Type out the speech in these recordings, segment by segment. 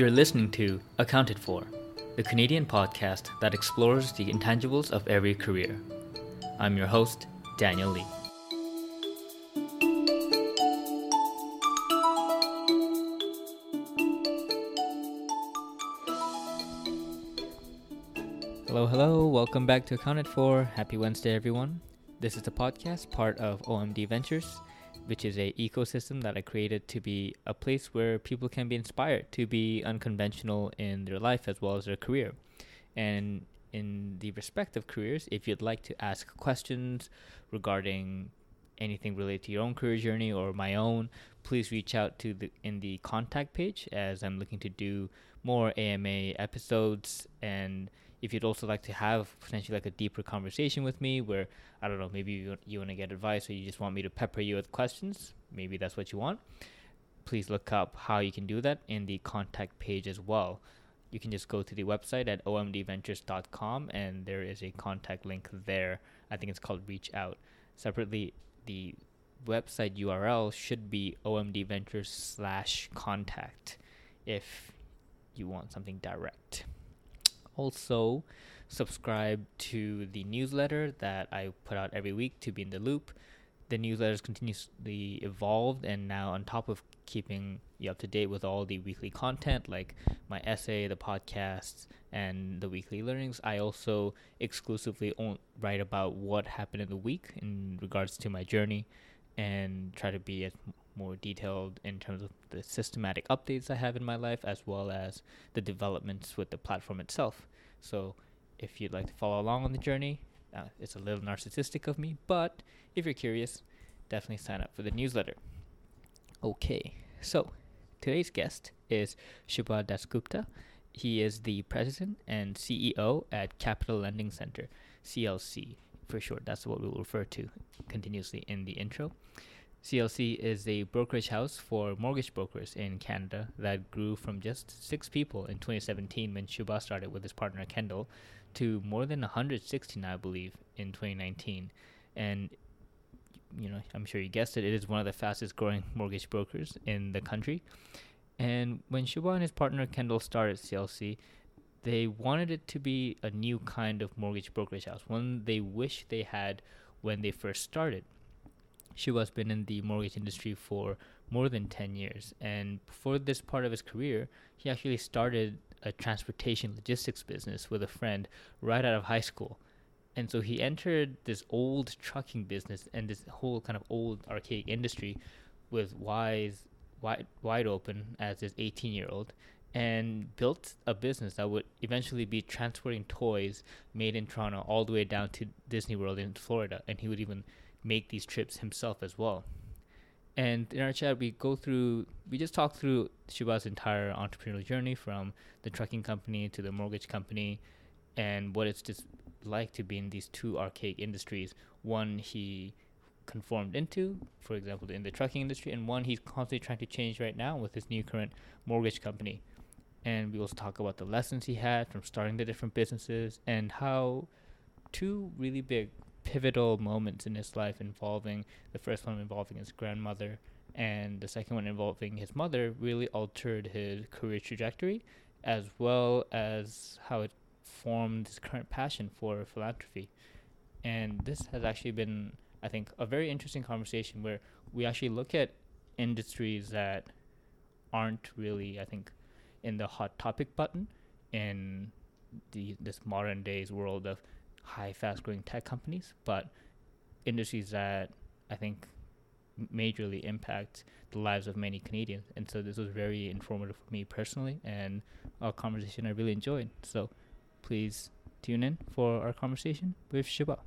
You're listening to Accounted For, the Canadian podcast that explores the intangibles of every career. I'm your host, Daniel Lee. Hello, hello. Welcome back to Accounted For. Happy Wednesday, everyone. This is the podcast, part of OMD Ventures, which is a ecosystem that I created to be a place where people can be inspired to be unconventional in their life as well as their career. And in the respective careers, if you'd like to ask questions regarding anything related to your own career journey or my own, please reach out to the in the contact page as I'm looking to do more AMA episodes and if you'd also like to have potentially like a deeper conversation with me where I don't know, maybe you, you want to get advice or you just want me to pepper you with questions, maybe that's what you want. Please look up how you can do that in the contact page as well. You can just go to the website at omdventures.com and there is a contact link there. I think it's called Reach Out. Separately, the website URL should be omdventures slash contact if you want something direct. Also, subscribe to the newsletter that I put out every week to be in the loop. The newsletter is continuously evolved, and now on top of keeping you up to date with all the weekly content like my essay, the podcasts, and the weekly learnings, I also exclusively write about what happened in the week in regards to my journey and try to be as more detailed in terms of the systematic updates I have in my life as well as the developments with the platform itself. So if you'd like to follow along on the journey, uh, it's a little narcissistic of me, but if you're curious, definitely sign up for the newsletter. Okay, so today's guest is Shubha Dasgupta. He is the president and CEO at Capital Lending Center, CLC for short. That's what we will refer to continuously in the intro. CLC is a brokerage house for mortgage brokers in Canada that grew from just six people in 2017 when Shubha started with his partner Kendall to more than 160 now, I believe, in 2019. And you know, I'm sure you guessed it, it is one of the fastest growing mortgage brokers in the country. And when Shubha and his partner Kendall started CLC, they wanted it to be a new kind of mortgage brokerage house, one they wish they had when they first started. Shubha's been in the mortgage industry for more than 10 years. And before this part of his career, he actually started a transportation logistics business with a friend right out of high school. And so he entered this old trucking business and this whole kind of old archaic industry with wise wide wide open as his 18 year old and built a business that would eventually be transporting toys made in Toronto all the way down to Disney World in Florida and he would even make these trips himself as well. And in our chat, we go through, we just talk through Shubha's entire entrepreneurial journey from the trucking company to the mortgage company and what it's just like to be in these two archaic industries. One he conformed into, for example, in the trucking industry, and one he's constantly trying to change right now with his new current mortgage company. And we also talk about the lessons he had from starting the different businesses and how two really big pivotal moments in his life involving the first one involving his grandmother and the second one involving his mother really altered his career trajectory as well as how it formed his current passion for philanthropy. And this has actually been, I think, a very interesting conversation where we actually look at industries that aren't really, I think, in the hot topic button in the this modern days world of high, fast growing tech companies, but industries that I think majorly impact the lives of many Canadians. And so this was very informative for me personally and a conversation I really enjoyed. So please tune in for our conversation with Shubha.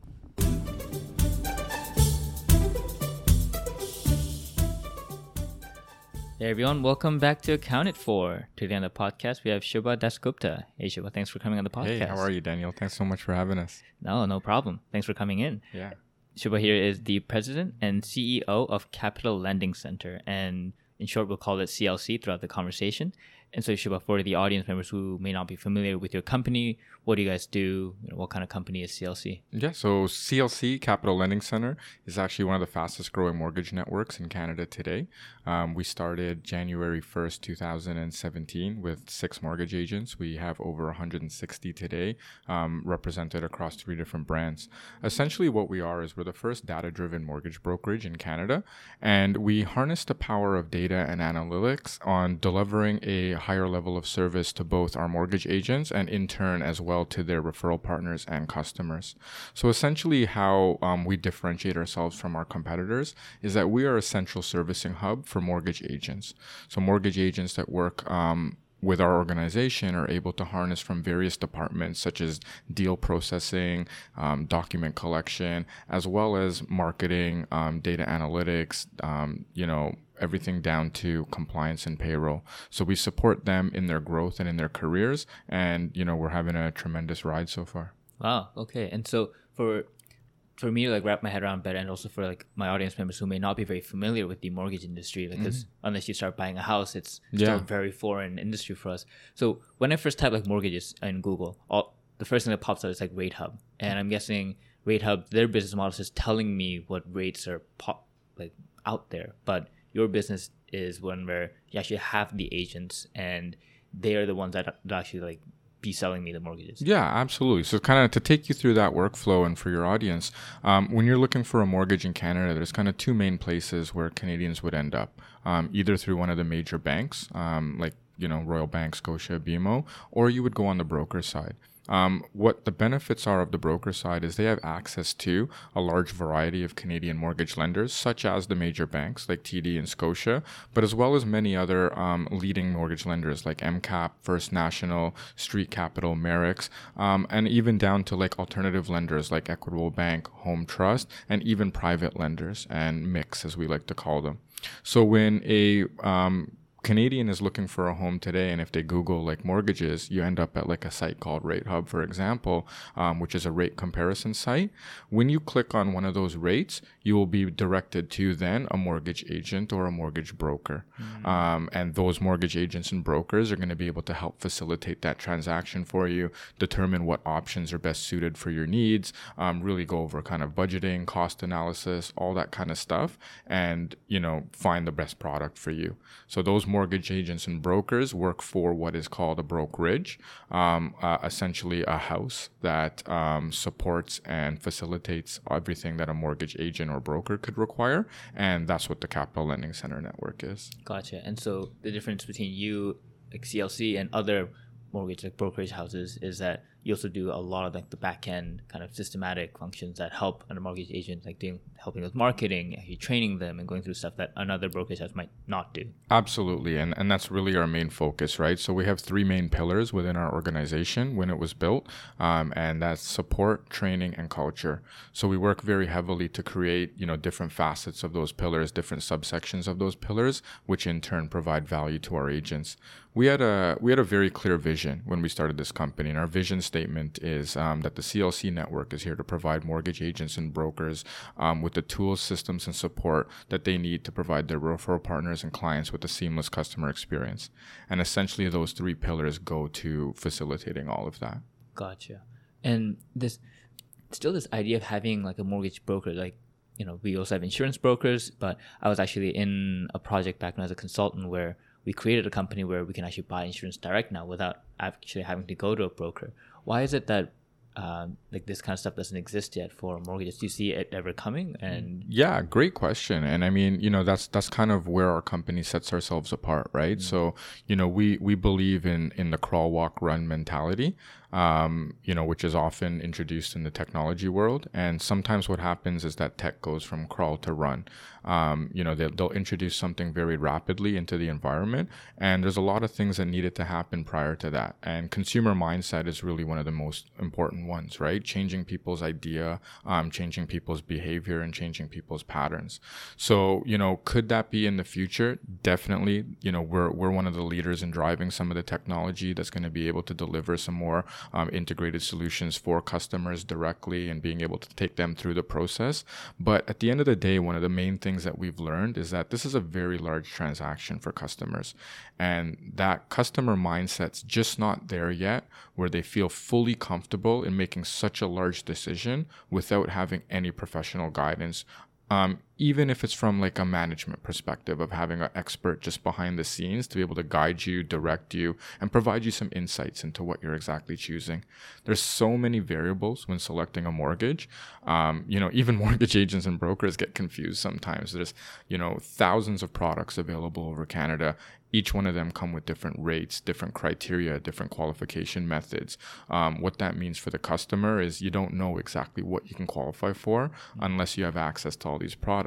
Hey everyone, welcome back to Accounted For. Today on the podcast, we have Shubha Dasgupta. Hey Shubha, thanks for coming on the podcast. Hey, how are you, Daniel? Thanks so much for having us. No, no problem. Thanks for coming in. Yeah. Shubha here is the president and CEO of Capital Lending Center, and in short, we'll call it CLC throughout the conversation. And so Shubha, for the audience members who may not be familiar with your company, what do you guys do? You know, what kind of company is CLC? Yeah, so CLC Capital Lending Center is actually one of the fastest growing mortgage networks in Canada today. Um, we started January 1st, 2017, with six mortgage agents. We have over 160 today, um, represented across three different brands. Essentially, what we are is we're the first data driven mortgage brokerage in Canada, and we harness the power of data and analytics on delivering a higher level of service to both our mortgage agents and, in turn, as well to their referral partners and customers. So, essentially, how um, we differentiate ourselves from our competitors is that we are a central servicing hub for mortgage agents. So, mortgage agents that work um, with our organization are able to harness from various departments such as deal processing, um, document collection, as well as marketing, um, data analytics, um, you know, everything down to compliance and payroll. So we support them in their growth and in their careers. And, you know, we're having a tremendous ride so far. Wow. Okay. And so for for me to like wrap my head around better and also for like my audience members who may not be very familiar with the mortgage industry because mm-hmm. unless you start buying a house it's still yeah. a very foreign industry for us so when i first type like mortgages in google all the first thing that pops up is like rate hub and i'm guessing rate hub their business model is just telling me what rates are pop like out there but your business is one where you actually have the agents and they are the ones that, that actually like be selling me the mortgages. Yeah, absolutely. So, kind of to take you through that workflow and for your audience, um, when you're looking for a mortgage in Canada, there's kind of two main places where Canadians would end up um, either through one of the major banks, um, like you know Royal Bank, Scotia, BMO, or you would go on the broker side. Um, what the benefits are of the broker side is they have access to a large variety of Canadian mortgage lenders, such as the major banks like TD and Scotia, but as well as many other um, leading mortgage lenders like MCAP, First National, Street Capital, Merix, um, and even down to like alternative lenders like Equitable Bank, Home Trust, and even private lenders and MICs, as we like to call them. So when a um, Canadian is looking for a home today, and if they Google like mortgages, you end up at like a site called Rate Hub, for example, um, which is a rate comparison site. When you click on one of those rates, you will be directed to then a mortgage agent or a mortgage broker. Mm-hmm. Um, and those mortgage agents and brokers are going to be able to help facilitate that transaction for you, determine what options are best suited for your needs, um, really go over kind of budgeting, cost analysis, all that kind of stuff, and you know find the best product for you. So those mortgage agents and brokers work for what is called a brokerage, um, uh, essentially a house that um, supports and facilitates everything that a mortgage agent or broker could require. And that's what the Capital Lending Center network is. Gotcha. And so the difference between you, like CLC, and other mortgage like brokerage houses is that you also do a lot of like the back end kind of systematic functions that help a mortgage agent like doing helping with marketing actually training them and going through stuff that another brokerage house might not do. Absolutely and and that's really our main focus right? So we have three main pillars within our organization when it was built um, and that's support training and culture. So we work very heavily to create you know different facets of those pillars different subsections of those pillars which in turn provide value to our agents we had a we had a very clear vision when we started this company and our vision statement is um, that the CLC network is here to provide mortgage agents and brokers um, with the tools, systems, and support that they need to provide their referral partners and clients with a seamless customer experience. And essentially, those three pillars go to facilitating all of that. Gotcha. And this still this idea of having like a mortgage broker, like you know, we also have insurance brokers, but I was actually in a project back when I was a consultant where we created a company where we can actually buy insurance direct now without actually having to go to a broker why is it that um, like this kind of stuff doesn't exist yet for mortgages. Do you see it ever coming? And yeah, great question. And I mean, you know, that's that's kind of where our company sets ourselves apart, right? Mm-hmm. So, you know, we we believe in in the crawl, walk, run mentality um, you know, which is often introduced in the technology world. And sometimes what happens is that tech goes from crawl to run. Um, you know, they'll, they'll, introduce something very rapidly into the environment, and there's a lot of things that needed to happen prior to that. And consumer mindset is really one of the most important ones, right? Changing people's idea, um, changing people's behavior, and changing people's patterns. So, you know, could that be in the future? Definitely. You know, we're we're one of the leaders in driving some of the technology that's going to be able to deliver some more um, integrated solutions for customers directly and being able to take them through the process. But at the end of the day, one of the main things that we've learned is that this is a very large transaction for customers. And that customer mindset's just not there yet where they feel fully comfortable in making such a large decision without having any professional guidance um, even if it's from like a management perspective of having an expert just behind the scenes to be able to guide you direct you and provide you some insights into what you're exactly choosing. There's so many variables when selecting a mortgage. Um, you know even mortgage agents and brokers get confused sometimes. There's you know thousands of products available over canada. Each one of them come with different rates, different criteria, different qualification methods. Um, what that means for the customer is you don't know exactly what you can qualify for unless you have access to all these products.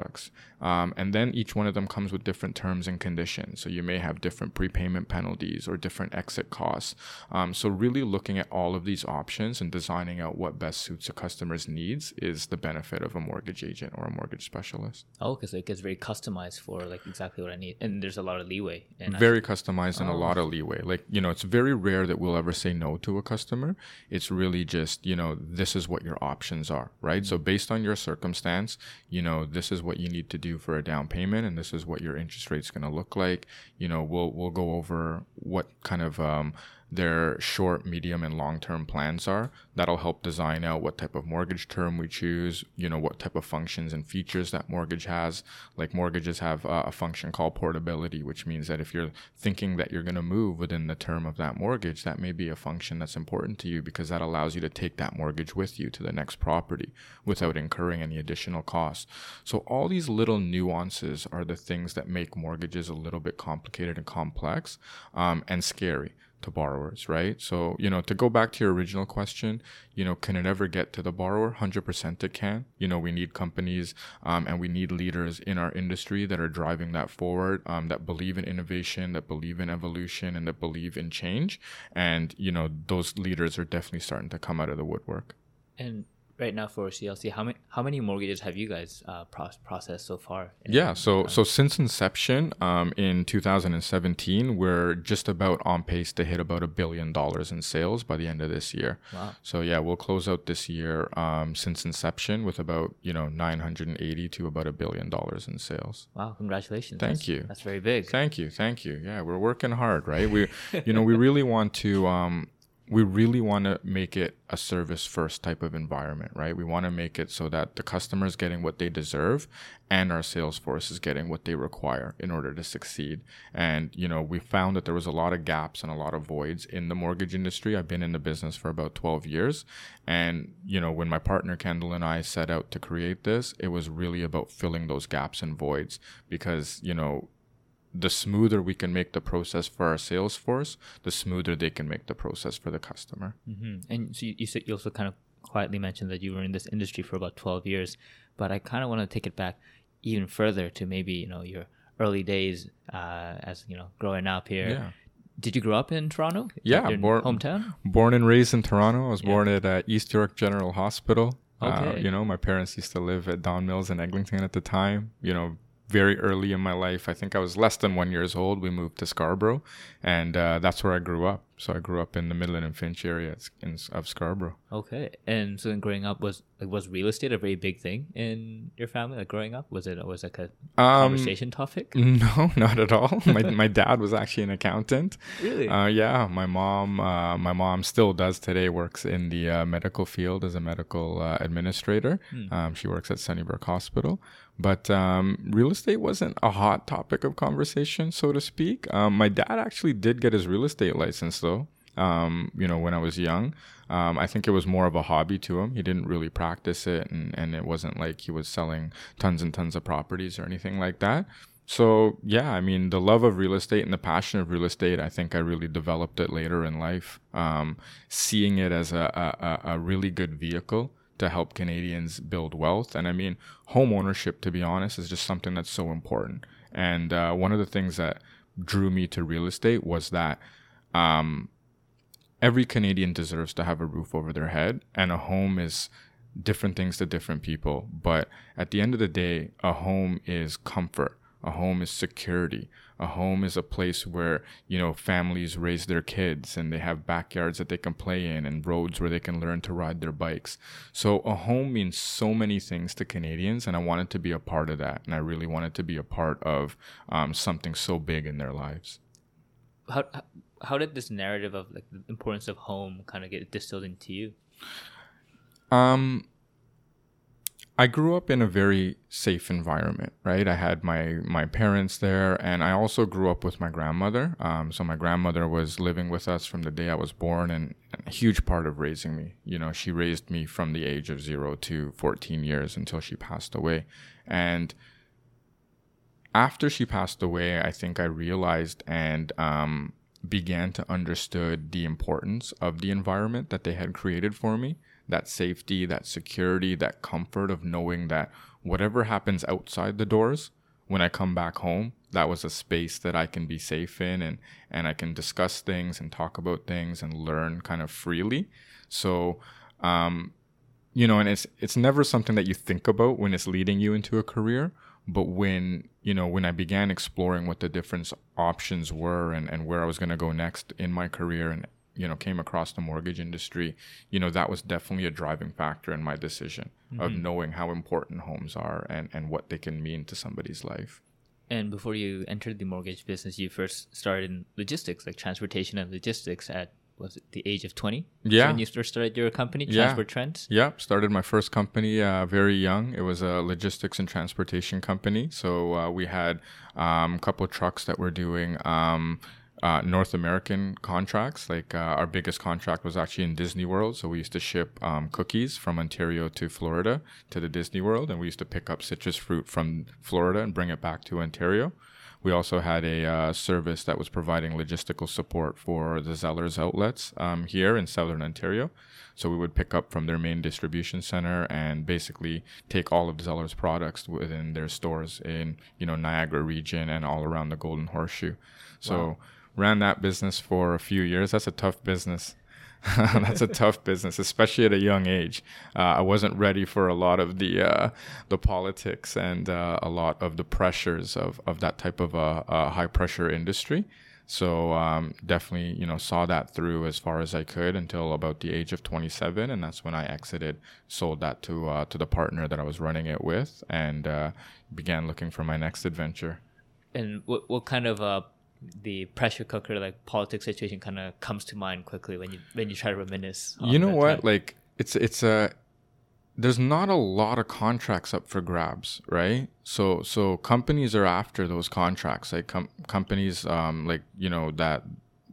Um, and then each one of them comes with different terms and conditions. So you may have different prepayment penalties or different exit costs. Um, so really looking at all of these options and designing out what best suits a customer's needs is the benefit of a mortgage agent or a mortgage specialist. Oh, because it gets very customized for like exactly what I need, and there's a lot of leeway. And very customized and oh. a lot of leeway. Like you know, it's very rare that we'll ever say no to a customer. It's really just you know, this is what your options are, right? Mm-hmm. So based on your circumstance, you know, this is what you need to do for a down payment and this is what your interest rate is going to look like. You know we'll we'll go over what kind of um, their short, medium, and long term plans are. That'll help design out what type of mortgage term we choose, you know, what type of functions and features that mortgage has. Like mortgages have uh, a function called portability, which means that if you're thinking that you're going to move within the term of that mortgage, that may be a function that's important to you because that allows you to take that mortgage with you to the next property without incurring any additional costs. So, all these little nuances are the things that make mortgages a little bit complicated and complex um, and scary to borrowers, right? So, you know, to go back to your original question, you know, can it ever get to the borrower? 100% it can. You know, we need companies um, and we need leaders in our industry that are driving that forward, um, that believe in innovation, that believe in evolution, and that believe in change. And, you know, those leaders are definitely starting to come out of the woodwork. And right now for CLC, how many how many mortgages have you guys uh, pro- processed so far? Yeah, so so since inception um, in 2017, we're just about on pace to hit about a billion dollars in sales by the end of this year. Wow. So yeah, we'll close out this year um, since inception with about you know 980 to about a billion dollars in sales. Wow! Congratulations. Thank that's, you. That's very big. Thank you. Thank you. Yeah, we're working hard, right? We, you know, we really want to um, we really want to make it a service first type of environment, right? We want to make it so that the customer is getting what they deserve and our sales force is getting what they require in order to succeed. And, you know, we found that there was a lot of gaps and a lot of voids in the mortgage industry. I've been in the business for about 12 years. And, you know, when my partner Kendall and I set out to create this, it was really about filling those gaps and voids because, you know, the smoother we can make the process for our sales force, the smoother they can make the process for the customer. Mm-hmm. And so you, you, said you also kind of quietly mentioned that you were in this industry for about 12 years, but I kind of want to take it back even further to maybe, you know, your early days uh, as, you know, growing up here. Yeah. Did you grow up in Toronto? Yeah, born hometown. Born and raised in Toronto. I was yeah. born at uh, East York General Hospital. Uh, okay. Uh, you know, my parents used to live at Don Mills in Eglinton at the time. You know, very early in my life. I think I was less than one years old. We moved to Scarborough, and uh, that's where I grew up. So I grew up in the Midland and Finch area in, of Scarborough. Okay, and so in growing up, was like was real estate a very big thing in your family? Like growing up, was it was like a um, conversation topic? No, not at all. my my dad was actually an accountant. Really? Uh, yeah. My mom, uh, my mom still does today. Works in the uh, medical field as a medical uh, administrator. Hmm. Um, she works at Sunnybrook Hospital. But um, real estate wasn't a hot topic of conversation, so to speak. Um, my dad actually did get his real estate license though. Um, you know, when I was young, um, I think it was more of a hobby to him. He didn't really practice it, and, and it wasn't like he was selling tons and tons of properties or anything like that. So yeah, I mean, the love of real estate and the passion of real estate, I think I really developed it later in life. Um, seeing it as a, a, a really good vehicle to help Canadians build wealth. And I mean, home ownership, to be honest, is just something that's so important. And uh, one of the things that drew me to real estate was that um, every Canadian deserves to have a roof over their head, and a home is different things to different people. But at the end of the day, a home is comfort. A home is security. A home is a place where, you know, families raise their kids and they have backyards that they can play in and roads where they can learn to ride their bikes. So a home means so many things to Canadians, and I wanted to be a part of that. And I really wanted to be a part of um, something so big in their lives. How, how did this narrative of like the importance of home kind of get distilled into you? Um, I grew up in a very safe environment, right? I had my my parents there, and I also grew up with my grandmother. Um, so my grandmother was living with us from the day I was born, and, and, a huge part of raising me. You know, she raised me from the age of zero to 14 years until she passed away, and after she passed away, I think I realized and um, began to understood the importance of the environment that they had created for me that safety, that security, that comfort of knowing that whatever happens outside the doors, when I come back home, that was a space that I can be safe in and, and I can discuss things and talk about things and learn kind of freely. So, um, you know, and it's it's never something that you think about when it's leading you into a career, but when you know when I began exploring what the different options were and, and where I was going to go next in my career and you know came across the mortgage industry you know that was definitely a driving factor in my decision mm-hmm. of knowing how important homes are and and what they can mean to somebody's life. And before you entered the mortgage business you first started in logistics like transportation and logistics at was it the age of 20 yeah. When you first started your company transport yeah. trends? Yeah started my first company uh, very young. It was a logistics and transportation company. So uh, we had um, a couple of trucks that were doing um, uh, North American contracts. Like uh, our biggest contract was actually in Disney World, so we used to ship um, cookies from Ontario to Florida to the Disney World, and we used to pick up citrus fruit from Florida and bring it back to Ontario. We also had a uh, service that was providing logistical support for the Zellers outlets um, here in Southern Ontario. So we would pick up from their main distribution center and basically take all of Zeller's products within their stores in you know Niagara region and all around the Golden Horseshoe. So wow ran that business for a few years. That's a tough business. That's a tough business, especially at a young age. Uh, I wasn't ready for a lot of the uh, the politics and uh, a lot of the pressures of, of that type of a, a high pressure industry. So um, definitely, you know, saw that through as far as I could until about the age of 27, and that's when I exited, sold that to uh, to the partner that I was running it with, and uh, began looking for my next adventure. And what what kind of uh, the pressure cooker like politics situation kind of comes to mind quickly when you when you try to reminisce. You know what? Time. Like it's it's a there's not a lot of contracts up for grabs, right? So so companies are after those contracts. Like com- companies um like you know that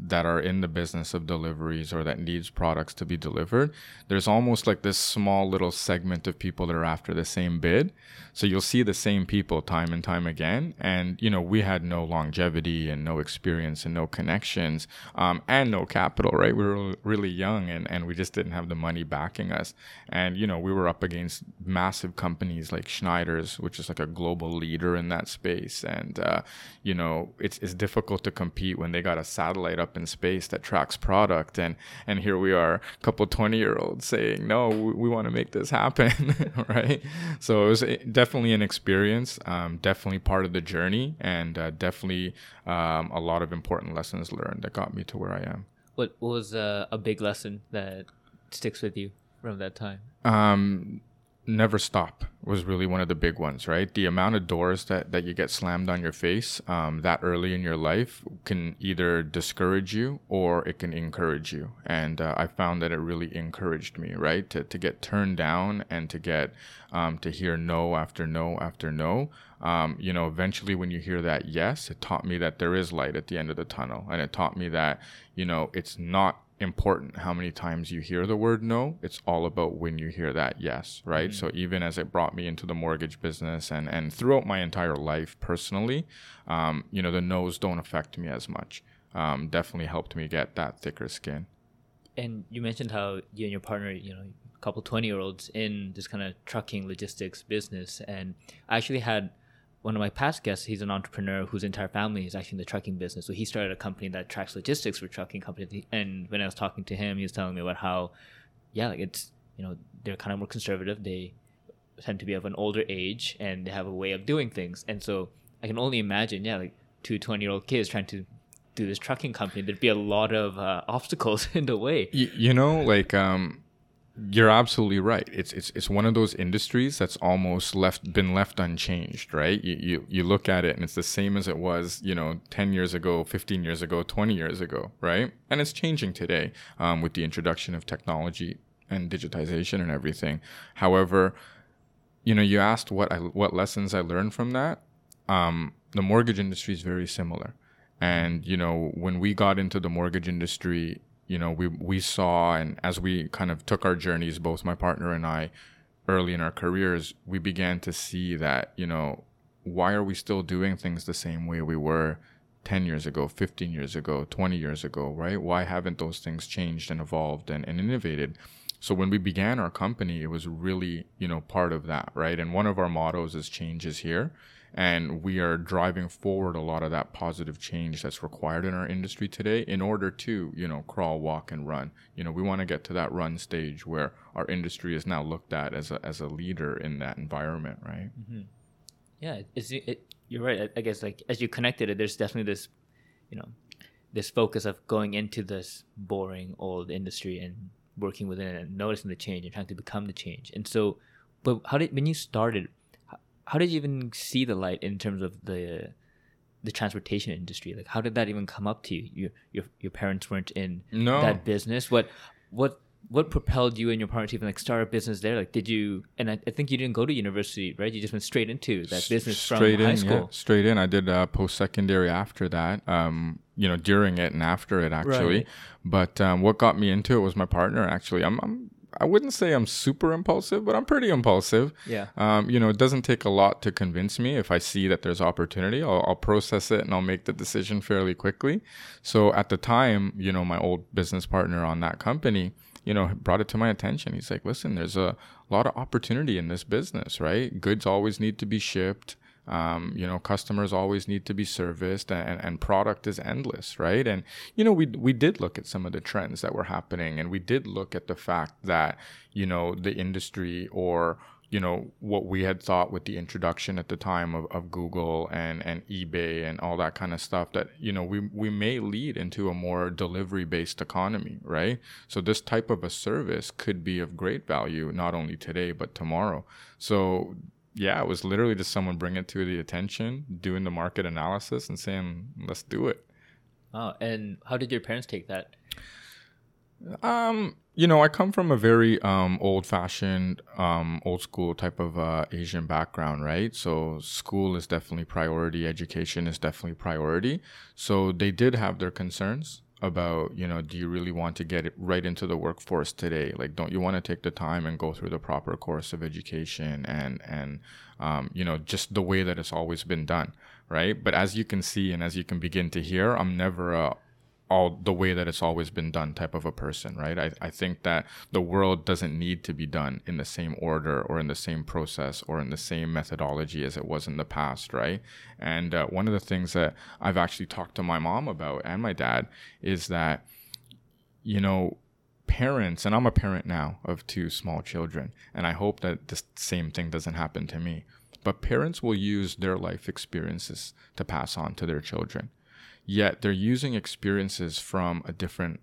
that are in the business of deliveries or that needs products to be delivered, there's almost like this small little segment of people that are after the same bid. So you'll see the same people time and time again. And, you know, we had no longevity and no experience and no connections um, and no capital, right? We were really young and, and we just didn't have the money backing us. And, you know, we were up against massive companies like Schneider's, which is like a global leader in that space. And, uh, you know, it's, it's difficult to compete when they got a satellite up in space that tracks product. And, and here we are, a couple 20 year olds saying, no, we, we want to make this happen, right? So it was definitely an experience, um, definitely part of the journey, and uh, definitely um, a lot of important lessons learned that got me to where I am. What, what was uh, a big lesson that sticks with you from that time? Um, never stop was really one of the big ones, right? The amount of doors that, that you get slammed on your face um, that early in your life can either discourage you or it can encourage you. And uh, I found that it really encouraged me, right? To, to get turned down and to get um, to hear no after no after no. Um, you know, eventually when you hear that yes, it taught me that there is light at the end of the tunnel. And it taught me that, you know, it's not important how many times you hear the word no. It's all about when you hear that yes, right? Mm-hmm. So even as it brought me into the mortgage business and, and throughout my entire life personally, um, you know, the no's don't affect me as much. Um, definitely helped me get that thicker skin. And you mentioned how you and your partner, you know, a couple 20 year olds in this kind of trucking logistics business. And I actually had one of my past guests, he's an entrepreneur whose entire family is actually in the trucking business. So he started a company that tracks logistics for trucking companies. And when I was talking to him, he was telling me about how, yeah, like it's you know they're kind of more conservative. They tend to be of an older age and they have a way of doing things. And so I can only imagine, yeah, like two 20 year old kids trying to do this trucking company, there'd be a lot of uh, obstacles in the way. You, you know, like um, you're absolutely right. It's it's it's one of those industries that's almost left been left unchanged, right? You, you you look at it and it's the same as it was, you know, ten years ago, fifteen years ago, twenty years ago, right? And it's changing today um, with the introduction of technology and digitization and everything. However, you know, you asked what I what lessons I learned from that. Um, the mortgage industry is very similar, and you know, when we got into the mortgage industry you know we we saw and as we kind of took our journeys both my partner and I early in our careers we began to see that you know why are we still doing things the same way we were 10 years ago 15 years ago 20 years ago right? Why haven't those things changed and evolved and, and innovated? So when we began our company it was really you know part of that right? And one of our mottos is change is here and we are driving forward a lot of that positive change that's required in our industry today in order to you know crawl walk and run. You know we want to get to that run stage where our industry is now looked at as a, as a leader in that environment right? Mm-hmm. yeah it's, it, you're right. I, I guess like as you connected it there's definitely this you know this focus of going into this boring old industry and working within it and noticing the change and trying to become the change. And so but how did when you started how did you even see the light in terms of the the transportation industry? Like, how did that even come up to you? Your your, your parents weren't in no. that business. What what what propelled you and your parents to even like start a business there? Like, did you? And I, I think you didn't go to university, right? You just went straight into that business straight from in, high school. Yeah, straight in. I did uh, post secondary after that. Um, you know, during it and after it actually. Right. But um, what got me into it was my partner. Actually, I'm, I'm I wouldn't say I'm super impulsive, but I'm pretty impulsive. Yeah. Um, you know, it doesn't take a lot to convince me. If I see that there's opportunity, I'll, I'll, process it and I'll make the decision fairly quickly. So at the time, you know, my old business partner on that company, you know, brought it to my attention. He's like, listen, there's a lot of opportunity in this business, right? Goods always need to be shipped. Um, you know, customers always need to be serviced, and, and product is endless, right? And you know, we we did look at some of the trends that were happening, and we did look at the fact that you know the industry or you know what we had thought with the introduction at the time of, of Google and and eBay and all that kind of stuff that you know we we may lead into a more delivery based economy right so this type of a service could be of great value not only today but tomorrow so yeah, it was literally just someone bringing it to the attention, doing the market analysis, and saying, "Let's do it." Oh, and how did your parents take that? Um, you know, I come from a very um, old-fashioned, um, old-school type of uh, Asian background, right? So school is definitely priority, education is definitely priority. So they did have their concerns about you know do you really want to get it right into the workforce today? Like don't you want to take the time and go through the proper course of education and and um, you know just the way that it's always been done right? But as you can see and as you can begin to hear i'm never a all the way that it's always been done type of a person, right? I, I think that the world doesn't need to be done in the same order or in the same process or in the same methodology as it was in the past, right? And uh, one of the things that I've actually talked to my mom about and my dad is that, you know, parents, and I'm a parent now of two small children, and I hope that the same thing doesn't happen to me. But parents will use their life experiences to pass on to their children yet they're using experiences from a different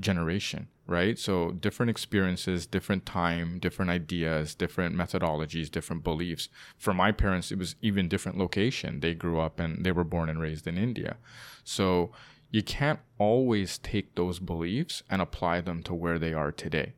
generation, right? So different experiences, different time, different ideas, different methodologies, different beliefs. For my parents, it was even different location. They grew up and they were born and raised in India. So you can't always take those beliefs and apply them to where they are today.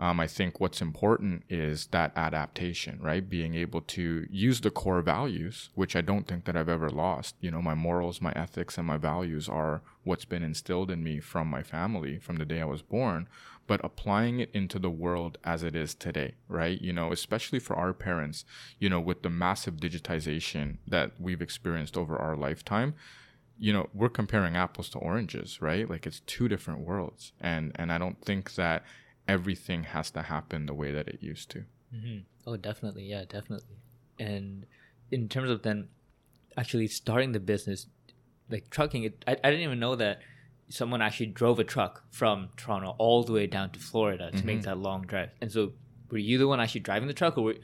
Um, I think what's important is that adaptation, right? Being able to use the core values, which I don't think that I've ever lost. You know, my morals, my ethics, and my values are what's been instilled in me from my family from the day I was born, but applying it into the world as it is today, right? You know, especially for our parents, you know, with the massive digitization that we've experienced over our lifetime, you know we're comparing apples to oranges right like it's two different worlds and and i don't think that everything has to happen the way that it used to. Mm-hmm. Oh, definitely. Yeah, definitely. And in terms of then actually starting the business, like trucking, it, I, I didn't even know that someone actually drove a truck from Toronto all the way down to Florida to mm-hmm. make that long drive. And so, were you the one actually driving the truck, or were,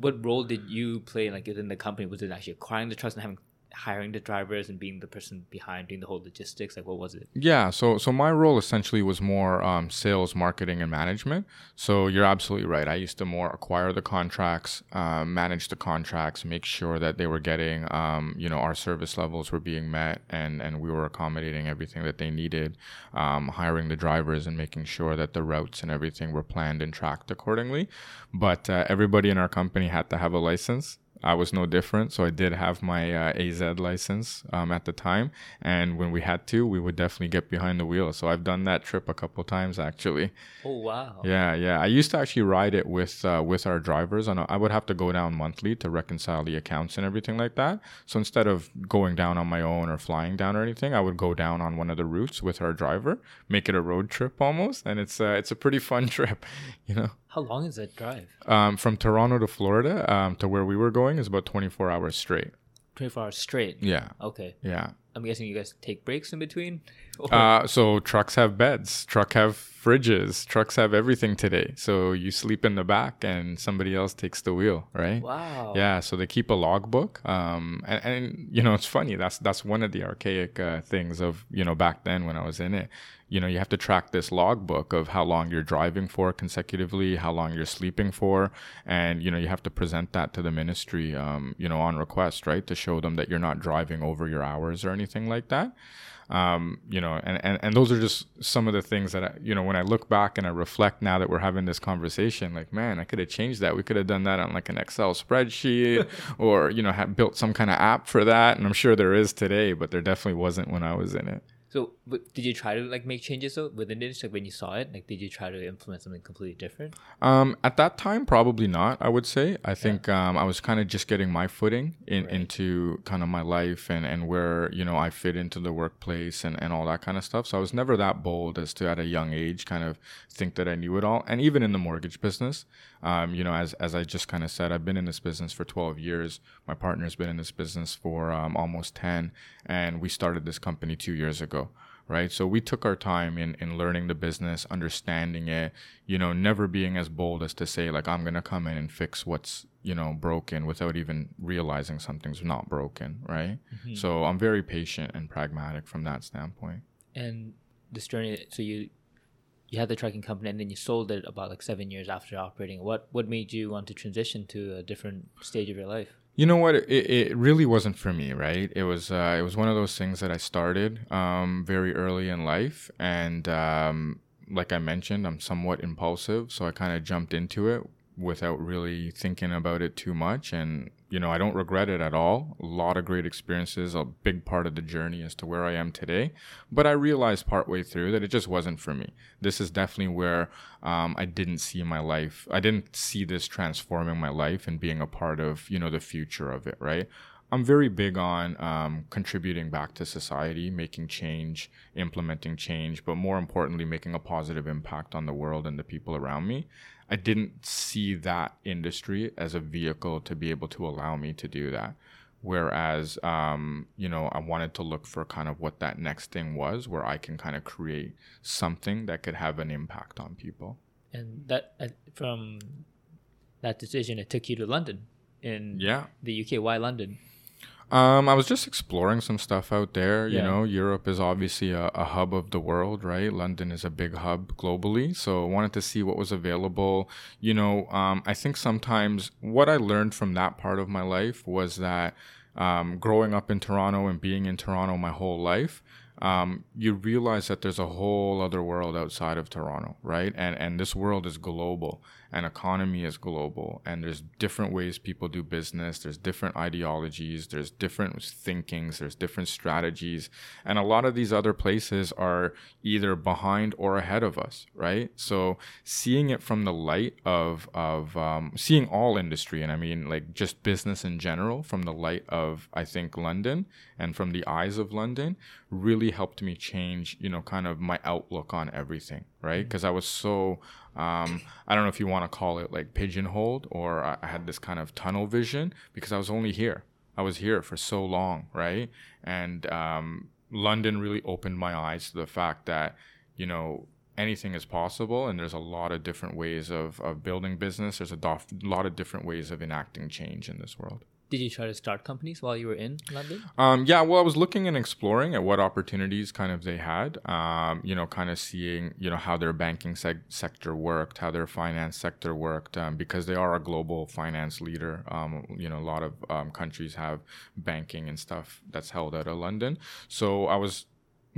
what role did you play like within the company? Was it actually acquiring the trucks and having hiring the drivers and being the person behind doing the whole logistics? Like, what was it? Yeah, so so my role essentially was more um, sales, marketing, and management. So you're absolutely right. I used to more acquire the contracts, um, manage the contracts, make sure that they were getting, um, you know, our service levels were being met, and and we were accommodating everything that they needed, um, hiring the drivers and making sure that the routes and everything were planned and tracked accordingly. But uh, everybody in our company had to have a license. I was no different. So I did have my uh, AZ license um, at the time, and when we had to, we would definitely get behind the wheel. So I've done that trip a couple times actually. Oh wow! Yeah, yeah. I used to actually ride it with uh, with our drivers, and I would have to go down monthly to reconcile the accounts and everything like that. So instead of going down on my own or flying down or anything, I would go down on one of the routes with our driver, make it a road trip almost, and it's uh, it's a pretty fun trip, you know. How long is that drive? Um, from Toronto to Florida um, to where we were going is about 24 hours straight. 24 hours straight. Yeah. Okay. Yeah. I'm guessing you guys take breaks in between. Uh, so trucks have beds, truck have fridges, trucks have everything today. So you sleep in the back and somebody else takes the wheel, right? Wow. Yeah. So they keep a logbook. Um, and, and you know it's funny. That's that's one of the archaic uh, things of you know back then when I was in it. You know you have to track this logbook of how long you're driving for consecutively, how long you're sleeping for, and you know you have to present that to the ministry. Um, you know on request, right, to show them that you're not driving over your hours or anything like that um, you know, and, and, and those are just some of the things that I, you know, when I look back and I reflect now that we're having this conversation, like, man, I could have changed that. We could have done that on like an Excel spreadsheet or, you know, have built some kind of app for that. And I'm sure there is today, but there definitely wasn't when I was in it. So, but did you try to like make changes though within it? Like when you saw it, like did you try to implement something completely different? Um, at that time, probably not. I would say. I think um, I was kind of just getting my footing in, Right. into kind of my life and and where you know I fit into the workplace and and all that kind of stuff. So I was never that bold as to at a young age kind of think that I knew it all. And even in the mortgage business, um, you know, as as I just kind of said, I've been in this business for 12 years. My partner's been in this business for um, almost 10, and we started this company two years ago right? So we took our time in, in learning the business, understanding it, you know, never being as bold as to say, like, I'm going to come in and fix what's, you know, broken without even realizing something's not broken, right? Mm-hmm. So I'm very patient and pragmatic from that standpoint. And this journey, so you you had the trucking company and then you sold it about like seven years after operating. What what made you want to transition to a different stage of your life? You know what? It, it really wasn't for me, right? It was uh, it was one of those things that I started um, very early in life, and um, like I mentioned, I'm somewhat impulsive, so I kind of jumped into it without really thinking about it too much, and you know I don't regret it at all. A lot of great experiences, a big part of the journey as to where I am today. But I realized partway through that it just wasn't for me. This is definitely where um, I didn't see my life. I didn't see this transforming my life and being a part of you know the future of it, right? I'm very big on um, contributing back to society, making change, implementing change, but more importantly, making a positive impact on the world and the people around me. I didn't see that industry as a vehicle to be able to allow me to do that. Whereas, um, you know, I wanted to look for kind of what that next thing was where I can kind of create something that could have an impact on people. And that uh, from that decision, it took you to London in Yeah. the UK. Why London? Um, I was just exploring some stuff out there. You Yeah. know, Europe is obviously a, a hub of the world, right? London is a big hub globally. So I wanted to see what was available. You know, um, I think sometimes what I learned from that part of my life was that um, growing up in Toronto and being in Toronto my whole life, um, you realize that there's a whole other world outside of Toronto, right? And and this world is global, and economy is global, and there's different ways people do business. There's different ideologies. There's different thinkings. There's different strategies, and a lot of these other places are either behind or ahead of us, right? So seeing it from the light of of um, seeing all industry, and I mean like just business in general, from the light of I think London and from the eyes of London, really helped me change, you know, kind of my outlook on everything, right? Because I was so, um, I don't know if you want to call it like pigeonholed or I had this kind of tunnel vision because I was only here. I was here for so long, right? And um, London really opened my eyes to the fact that, you know, anything is possible and there's a lot of different ways of, of building business. There's a dof- lot of different ways of enacting change in this world. Did you try to start companies while you were in London? Um, yeah, well, I was looking and exploring at what opportunities kind of they had. Um, you know, kind of seeing you know how their banking seg- sector worked, how their finance sector worked, um, because they are a global finance leader. Um, you know, a lot of um, countries have banking and stuff that's held out of London. So I was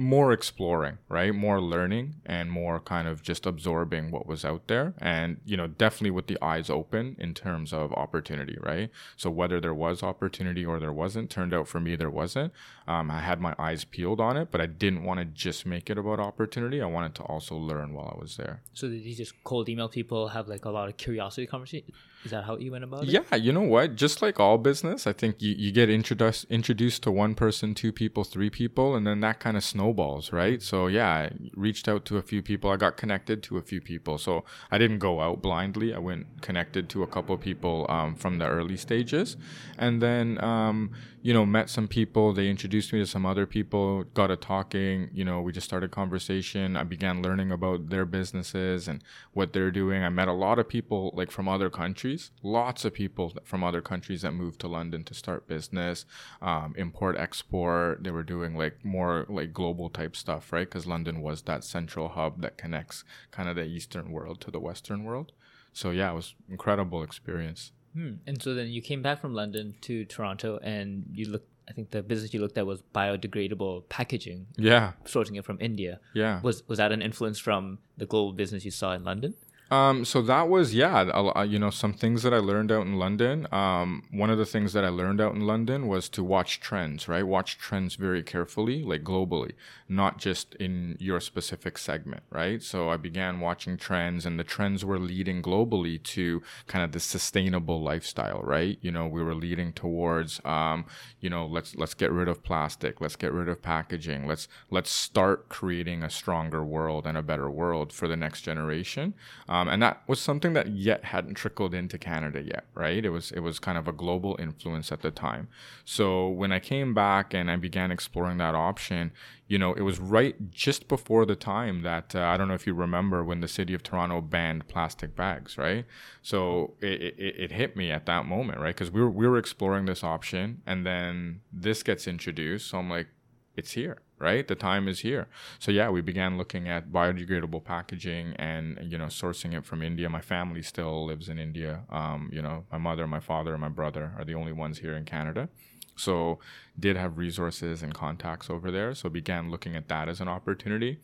more exploring, right? More learning and more kind of just absorbing what was out there. And, you know, definitely with the eyes open in terms of opportunity, right? So whether there was opportunity or there wasn't, turned out for me there wasn't. Um, I had my eyes peeled on it, but I didn't want to just make it about opportunity. I wanted to also learn while I was there. So did you just cold email people, have like a lot of curiosity conversation? Is that how you went about it? Yeah, you know what? Just like all business, I think you, you get introduced introduced to one person, two people, three people, and then that kind of snowballs, right? So yeah, I reached out to a few people. I got connected to a few people. So I didn't go out blindly. I went connected to a couple of people um, from the early stages, and then um, you know met some people. They introduced me to some other people. Got a talking. You know, we just started conversation. I began learning about their businesses and what they're doing. I met a lot of people like from other countries. Lots of people from other countries that moved to London to start business, um, import, export. They were doing like more like global type stuff, right? Because London was that central hub that connects kind of the Eastern world to the Western world. So yeah, it was incredible experience. Hmm. And so then you came back from London to Toronto, and you looked. I think the business you looked at was biodegradable packaging. Yeah, sourcing it from India. Yeah, was was that an influence from the global business you saw in London? Um, so that was yeah, uh, you know, some things that I learned out in London. Um, one of the things that I learned out in London was to watch trends, right? Watch trends very carefully, like globally, not just in your specific segment, right? So I began watching trends, and the trends were leading globally to kind of the sustainable lifestyle, right? You know, we were leading towards, um, you know, let's let's get rid of plastic, let's get rid of packaging, let's let's start creating a stronger world and a better world for the next generation. Um, um, and that was something that yet hadn't trickled into Canada yet, right? It was it was kind of a global influence at the time. So when I came back and I began exploring that option, you know, it was right just before the time that uh, I don't know if you remember when the city of Toronto banned plastic bags, right? So it, it, it hit me at that moment, right? Because we were we were exploring this option, and then this gets introduced. So I'm like, it's here right? The time is here. So yeah, we began looking at biodegradable packaging and you know sourcing it from India. My family still lives in India. Um, you know, my mother, my father, and my brother are the only ones here in Canada. So did have resources and contacts over there. So began looking at that as an opportunity.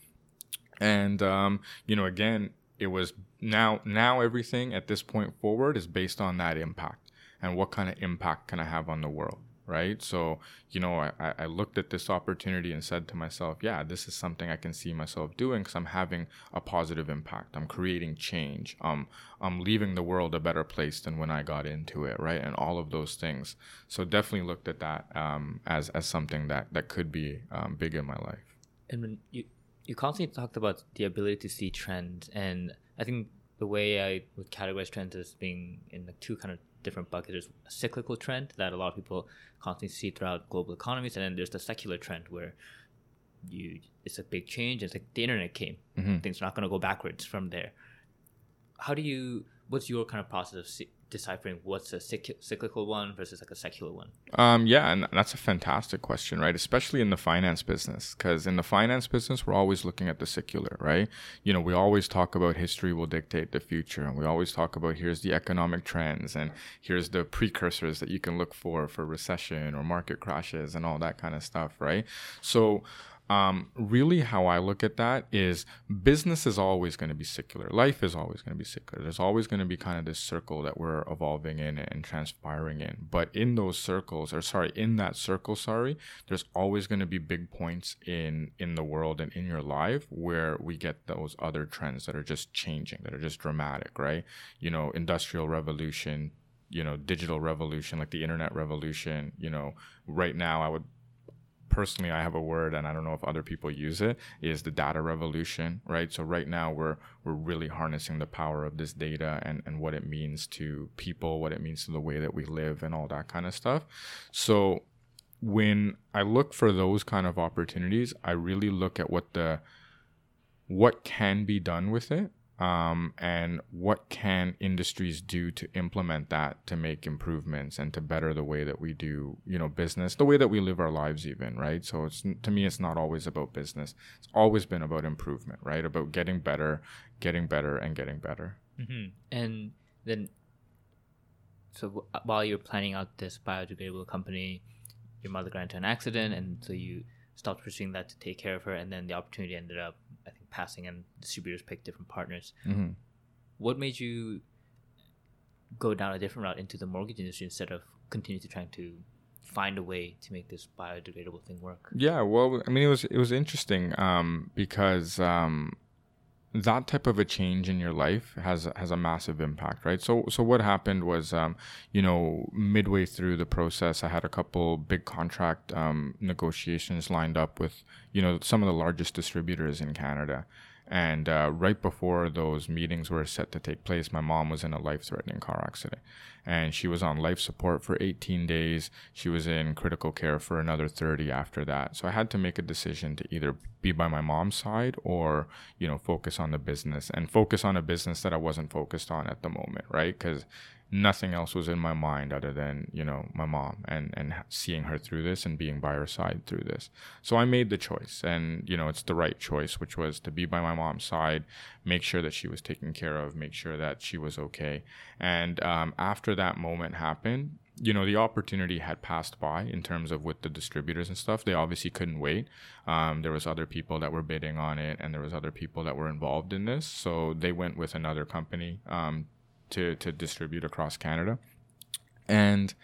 And um, you know, again, it was now now everything at this point forward is based on that impact and what kind of impact can I have on the world right? So, you know, I, I looked at this opportunity and said to myself, yeah, this is something I can see myself doing because I'm having a positive impact. I'm creating change. Um, I'm leaving the world a better place than when I got into it, right? And all of those things. So definitely looked at that um, as, as something that, that could be um, big in my life. And when you, you constantly talked about the ability to see trends and I think the way I would categorize trends as being in like two kind of different buckets. There's a cyclical trend that a lot of people constantly see throughout global economies, and then there's the secular trend where you it's a big change. It's like the internet came. Mm-hmm. Things are not going to go backwards from there. How do you? What's your kind of process of see, deciphering what's a cyclical one versus like a secular one? Um, yeah, and that's a fantastic question, right? Especially in the finance business, because in the finance business, we're always looking at the secular, right? You know, we always talk about history will dictate the future, and we always talk about here's the economic trends, and here's the precursors that you can look for for recession or market crashes and all that kind of stuff, right? So um, really how I look at that is business is always going to be secular. Life is always going to be secular. There's always going to be kind of this circle that we're evolving in and transpiring in. But in those circles, or sorry, in that circle, sorry, there's always going to be big points in in the world and in your life where we get those other trends that are just changing, that are just dramatic, right? You know, industrial revolution, you know, digital revolution, like the internet revolution. You know, right now I would personally I have a word and I don't know if other people use it is the data revolution, right? So right now we're we're really harnessing the power of this data and, and what it means to people, what it means to the way that we live and all that kind of stuff. So when I look for those kind of opportunities, I really look at what the what can be done with it um, and what can industries do to implement that to make improvements and to better the way that we do you know business the way that we live our lives even right? So it's to me it's not always about business. It's always been about improvement right? About getting better getting better and getting better. Mm-hmm. and then so while you're planning out this biodegradable company your mother got into an accident and so you stopped pursuing that to take care of her and then the opportunity ended up I think passing and distributors picked different partners. Mm-hmm. What made you go down a different route into the mortgage industry instead of continue to trying to find a way to make this biodegradable thing work? Yeah, well, I mean, it was it was interesting um, because um, that type of a change in your life has has a massive impact, right? So so what happened was, um, you know, midway through the process, I had a couple big contract um, negotiations lined up with, you know, some of the largest distributors in Canada, and uh, right before those meetings were set to take place, my mom was in a life threatening car accident. And she was on life support for 18 days. She was in critical care for another 30 after that. So I had to make a decision to either be by my mom's side or, you know, focus on the business and focus on a business that I wasn't focused on at the moment, right? Because nothing else was in my mind other than you know my mom and and seeing her through this and being by her side through this. So i made the choice and you know it's the right choice which was to be by my mom's side make sure that she was taken care of make sure that she was okay. And um, after that moment happened you know the opportunity had passed by in terms of with the distributors and stuff. They obviously couldn't wait. Um, there was other people that were bidding on it and there was other people that were involved in this. So they went with another company um, to to distribute across Canada. And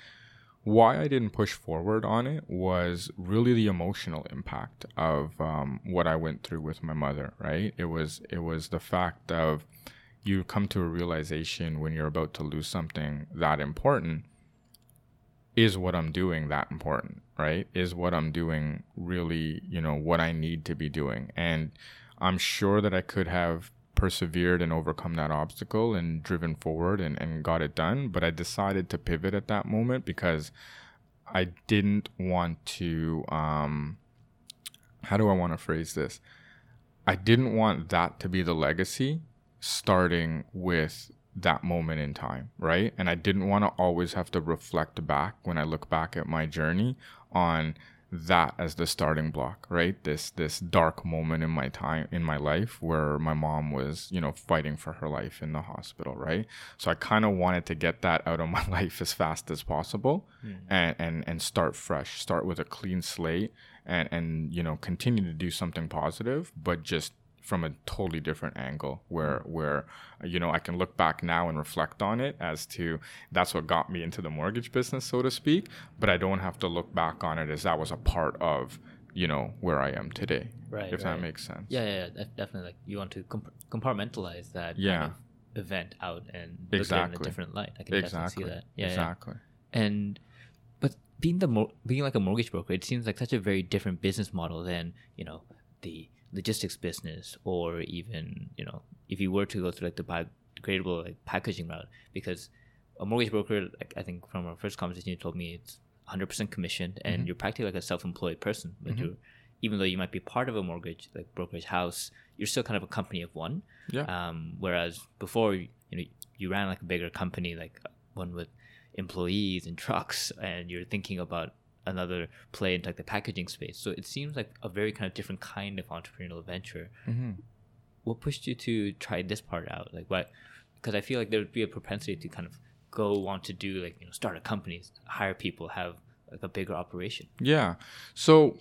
why I didn't push forward on it was really the emotional impact of um, what I went through with my mother. Right? It was it was the fact of you come to a realization when you're about to lose something that important. Is what I'm doing that important? Right? Is what I'm doing really you know what I need to be doing? And I'm sure that I could have persevered and overcome that obstacle and driven forward and, and got it done. But I decided to pivot at that moment because I didn't want to, um, how do I want to phrase this? I didn't want that to be the legacy starting with that moment in time, right? And I didn't want to always have to reflect back when I look back at my journey on that as the starting block right this this dark moment in my time in my life where my mom was you know fighting for her life in the hospital right so i kind of wanted to get that out of my life as fast as possible mm. and and and start fresh start with a clean slate and and you know continue to do something positive but just from a totally different angle where mm. where you know I can look back now and reflect on it as to that's what got me into the mortgage business so to speak but I don't have to look back on it as that was a part of you know where I am today right if right. that makes sense yeah yeah, yeah definitely like you want to comp- compartmentalize that yeah kind of event out and look exactly. at it in a different light I can exactly. definitely see that yeah exactly yeah. and but being the mo- being like a mortgage broker it seems like such a very different business model than you know the logistics business or even you know if you were to go through like the biodegradable like packaging route because a mortgage broker like i think from our first conversation you told me it's 100% commissioned and mm-hmm. you're practically like a self-employed person but mm-hmm. you're even though you might be part of a mortgage like brokerage house you're still kind of a company of one yeah um, whereas before you know you ran like a bigger company like one with employees and trucks and you're thinking about another play into like the packaging space. So it seems like a very kind of different kind of entrepreneurial venture. Mm-hmm. What pushed you to try this part out? Like what? Because I feel like there would be a propensity to kind of go want to do like you know start a company, hire people, have like a bigger operation. Yeah. So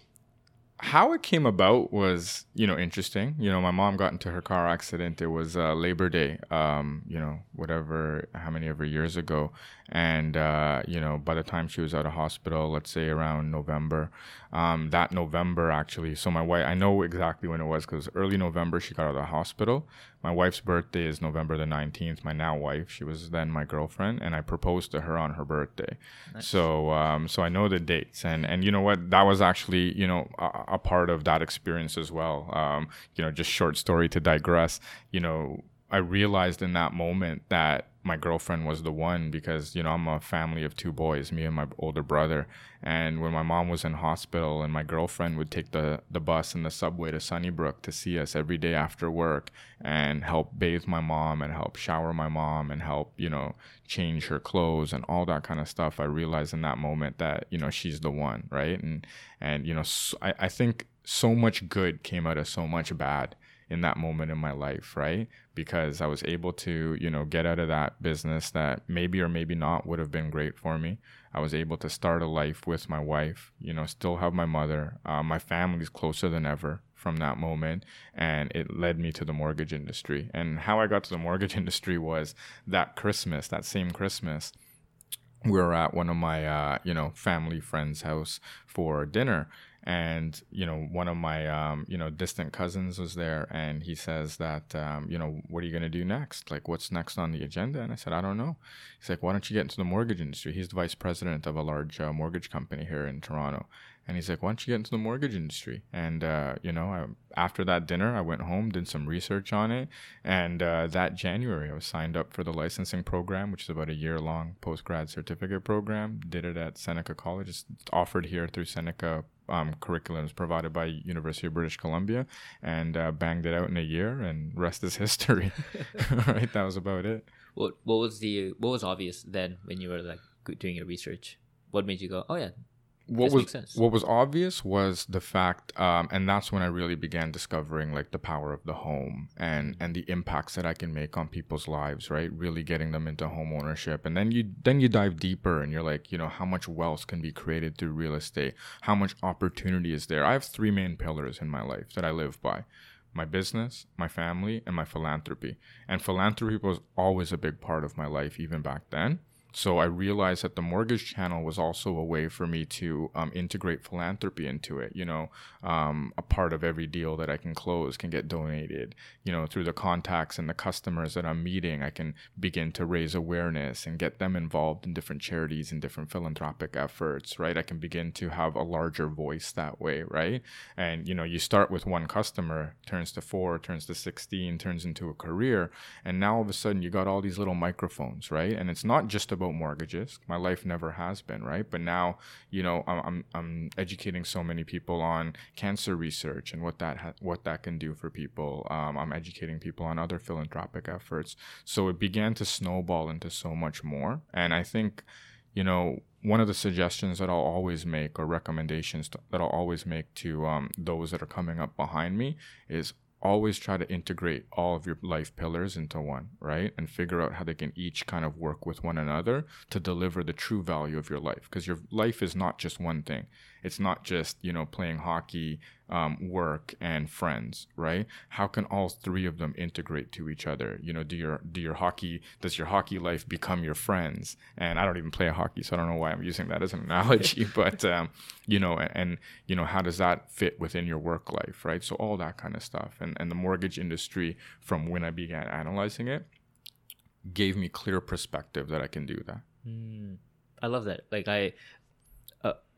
how it came about was, you know, interesting. You know, my mom got into her car accident. It was uh, Labor Day, um, you know, whatever, how many ever years ago. And, uh, you know, by the time she was out of hospital, let's say around November, um, that November actually, so my wife, I know exactly when it was because early November she got out of the hospital. My wife's birthday is November the 19th. My now wife, she was then my girlfriend, and I proposed to her on her birthday. Nice. So, um, so I know the dates, and and you know what, that was actually you know a, a part of that experience as well. Um, you know, just short story to digress. You know, I realized in that moment that my girlfriend was the one because you know I'm a family of two boys, me and my older brother. And when my mom was in hospital, and my girlfriend would take the the bus and the subway to Sunnybrook to see us every day after work and help bathe my mom and help shower my mom and help you know change her clothes and all that kind of stuff. I realized in that moment that you know she's the one, right? And and you know so I I think so much good came out of so much bad in that moment in my life, right? Because I was able to, you know, get out of that business that maybe or maybe not would have been great for me. I was able to start a life with my wife, you know, still have my mother. Uh, my family's closer than ever from that moment. And it led me to the mortgage industry. And how I got to the mortgage industry was that Christmas, that same Christmas we were at one of my uh, you know family friends house for dinner and you know one of my um, you know distant cousins was there and he says that um, you know what are you going to do next? Like what's next on the agenda? And i said i don't know. He's like why don't you get into the mortgage industry? He's the vice president of a large uh, mortgage company here in toronto. And he's like why don't you get into the mortgage industry? And uh, you know I, after that dinner i went home did some research on it and uh, that january i was signed up for the licensing program which is about a year long post grad certificate program did it at seneca college. It's offered here through seneca um, curriculums provided by University of British Columbia, and uh, banged it out in a year, and rest is history. right, that was about it. What What was the What was obvious then when you were like doing your research? What made you go, "Oh yeah, what was what was obvious was the fact, um, and that's when I really began discovering like the power of the home and and the impacts that I can make on people's lives. Right, really getting them into home ownership, and then you then you dive deeper, and you're like, you know, how much wealth can be created through real estate? How much opportunity is there? I have three main pillars in my life that I live by my business, my family, and my philanthropy. And philanthropy was always a big part of my life, even back then. So I realized that the mortgage channel was also a way for me to um, integrate philanthropy into it. You know, um, a part of every deal that I can close can get donated. You know, through the contacts and the customers that I'm meeting, I can begin to raise awareness and get them involved in different charities and different philanthropic efforts. Right? I can begin to have a larger voice that way. Right? And you know, you start with one customer, turns to four, turns to sixteen, turns into a career, and now all of a sudden you got all these little microphones. Right? And it's not just about about mortgages. My life never has been, right? But now, you know, I'm I'm, educating so many people on cancer research and what that ha- what that can do for people. Um, I'm educating people on other philanthropic efforts. So it began to snowball into so much more. And I think, you know, one of the suggestions that I'll always make or recommendations that I'll always make to um, those that are coming up behind me is always try to integrate all of your life pillars into one, right? And figure out how they can each kind of work with one another to deliver the true value of your life. Because your life is not just one thing. It's not just, you know, playing hockey, um, work, and friends, right? How can all three of them integrate to each other? You know, do your do your hockey does your hockey life become your friends? And I don't even play hockey, so I don't know why I'm using that as an analogy, but um, you know, and, and you know, how does that fit within your work life, right? So all that kind of stuff. And and the mortgage industry, from when I began analyzing it, gave me clear perspective that I can do that. Mm, I love that. Like I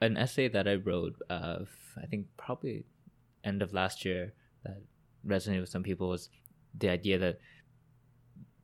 an essay that I wrote, uh, I think probably end of last year, that resonated with some people was the idea that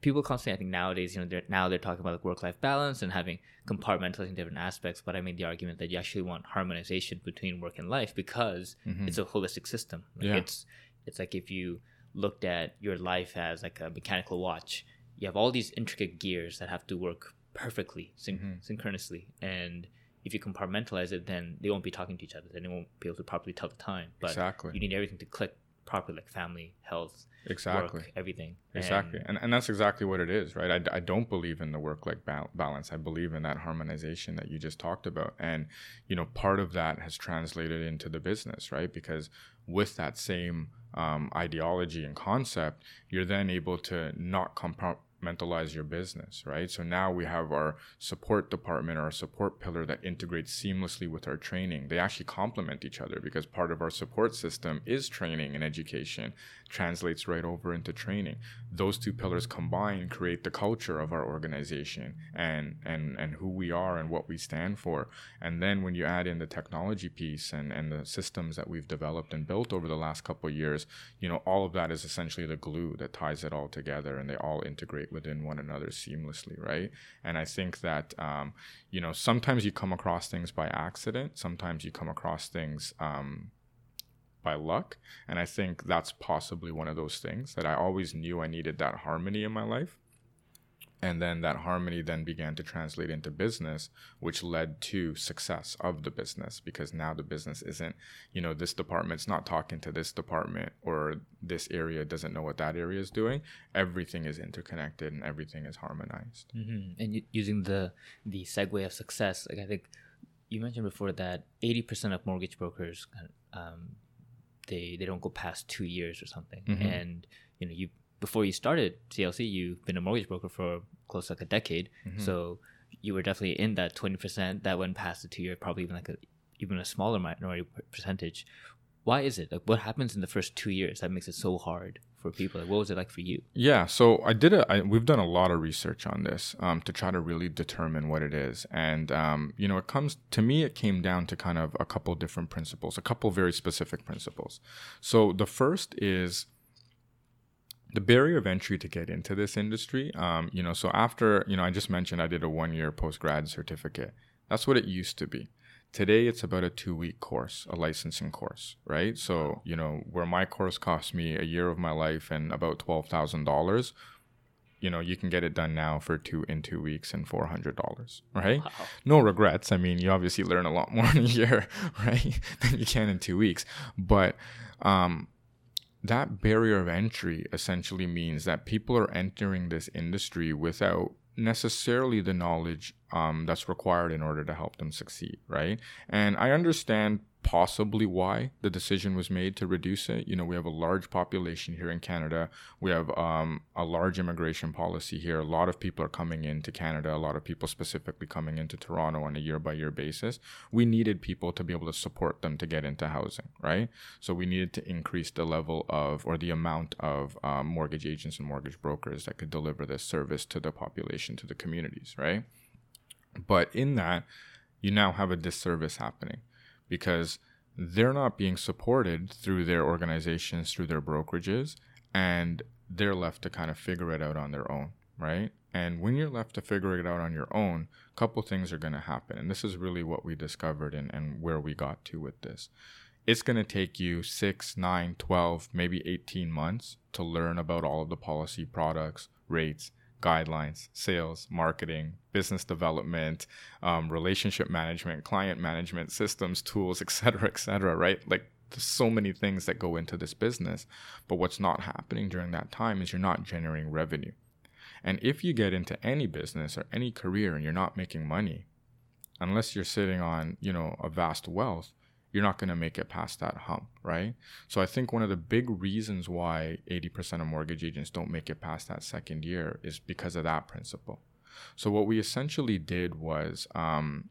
people constantly, I think nowadays, you know, they're now they're talking about like work life balance and having compartmentalizing different aspects. But I made the argument that you actually want harmonization between work and life because mm-hmm. it's a holistic system. Like yeah. It's it's like if you looked at your life as like a mechanical watch, you have all these intricate gears that have to work perfectly, syn- mm-hmm. synchronously, and if you compartmentalize it, then they won't be talking to each other. Then they won't be able to properly tell the time. But exactly. you need everything to click properly, like family, health, exactly, work, everything. Exactly, and, and, and that's exactly what it is, right? I, I don't believe in the work-life balance. I believe in that harmonization that you just talked about, and you know, part of that has translated into the business, right? Because with that same um, ideology and concept, you're then able to not compar- compartmentalize your business, right? So now we have our support department or our support pillar that integrates seamlessly with our training. They actually complement each other because part of our support system is training and education, translates right over into training. Those two pillars combined create the culture of our organization and and and who we are and what we stand for. And then when you add in the technology piece and and the systems that we've developed and built over the last couple years, you know, all of that is essentially the glue that ties it all together and they all integrate within one another seamlessly, right? And I think that um, you know sometimes you come across things by accident, sometimes you come across things um, by luck. And I think that's possibly one of those things that I always knew I needed that harmony in my life. And then that harmony then began to translate into business, which led to success of the business because now the business isn't, you know, this department's not talking to this department or this area doesn't know what that area is doing. Everything is interconnected and everything is harmonized. Mm-hmm. And using the the segue of success, like I think you mentioned before that 80% of mortgage brokers um, they they don't go past two years or something. Mm-hmm. And you know, you before you started CLC, you've been a mortgage broker for close to like a decade. Mm-hmm. So you were definitely in that twenty percent that went past the two year, probably even like a even a smaller minority percentage. Why is it like what happens in the first two years that makes it so hard for people? Like, what was it like for you? Yeah, so I did a. I, we've done a lot of research on this um, to try to really determine what it is, and um, you know, it comes to me. It came down to kind of a couple different principles, a couple very specific principles. So the first is the barrier of entry to get into this industry. Um, you know, so after you know, I just mentioned I did a one year post grad certificate. That's what it used to be. Today it's about a two week course, a licensing course, right? So, you know, where my course cost me a year of my life and about twelve thousand dollars, you know, you can get it done now for two in two weeks and four hundred dollars, right? Wow. No regrets. I mean, you obviously learn a lot more in a year, right, than you can in two weeks. But um, that barrier of entry essentially means that people are entering this industry without necessarily the knowledge um, that's required in order to help them succeed, right? And I understand possibly why the decision was made to reduce it. You know, we have a large population here in Canada. We have um, a large immigration policy here. A lot of people are coming into Canada. A lot of people specifically coming into Toronto on a year by year basis. We needed people to be able to support them to get into housing, right? So we needed to increase the level of or the amount of um, mortgage agents and mortgage brokers that could deliver this service to the population, to the communities, right? But in that, you now have a disservice happening because they're not being supported through their organizations, through their brokerages, and they're left to kind of figure it out on their own, right? And when you're left to figure it out on your own, a couple things are going to happen. And this is really what we discovered and, and where we got to with this. It's going to take you six, nine, 12, maybe 18 months to learn about all of the policy products, rates, guidelines, sales, marketing, business development, um, relationship management, client management, systems, tools, et cetera, et cetera, right? Like there's so many things that go into this business. But what's not happening during that time is you're not generating revenue. And if you get into any business or any career and you're not making money, unless you're sitting on, you know, a vast wealth, you're not going to make it past that hump, right? So I think one of the big reasons why 80% of mortgage agents don't make it past that second year is because of that principle. So what we essentially did was, um,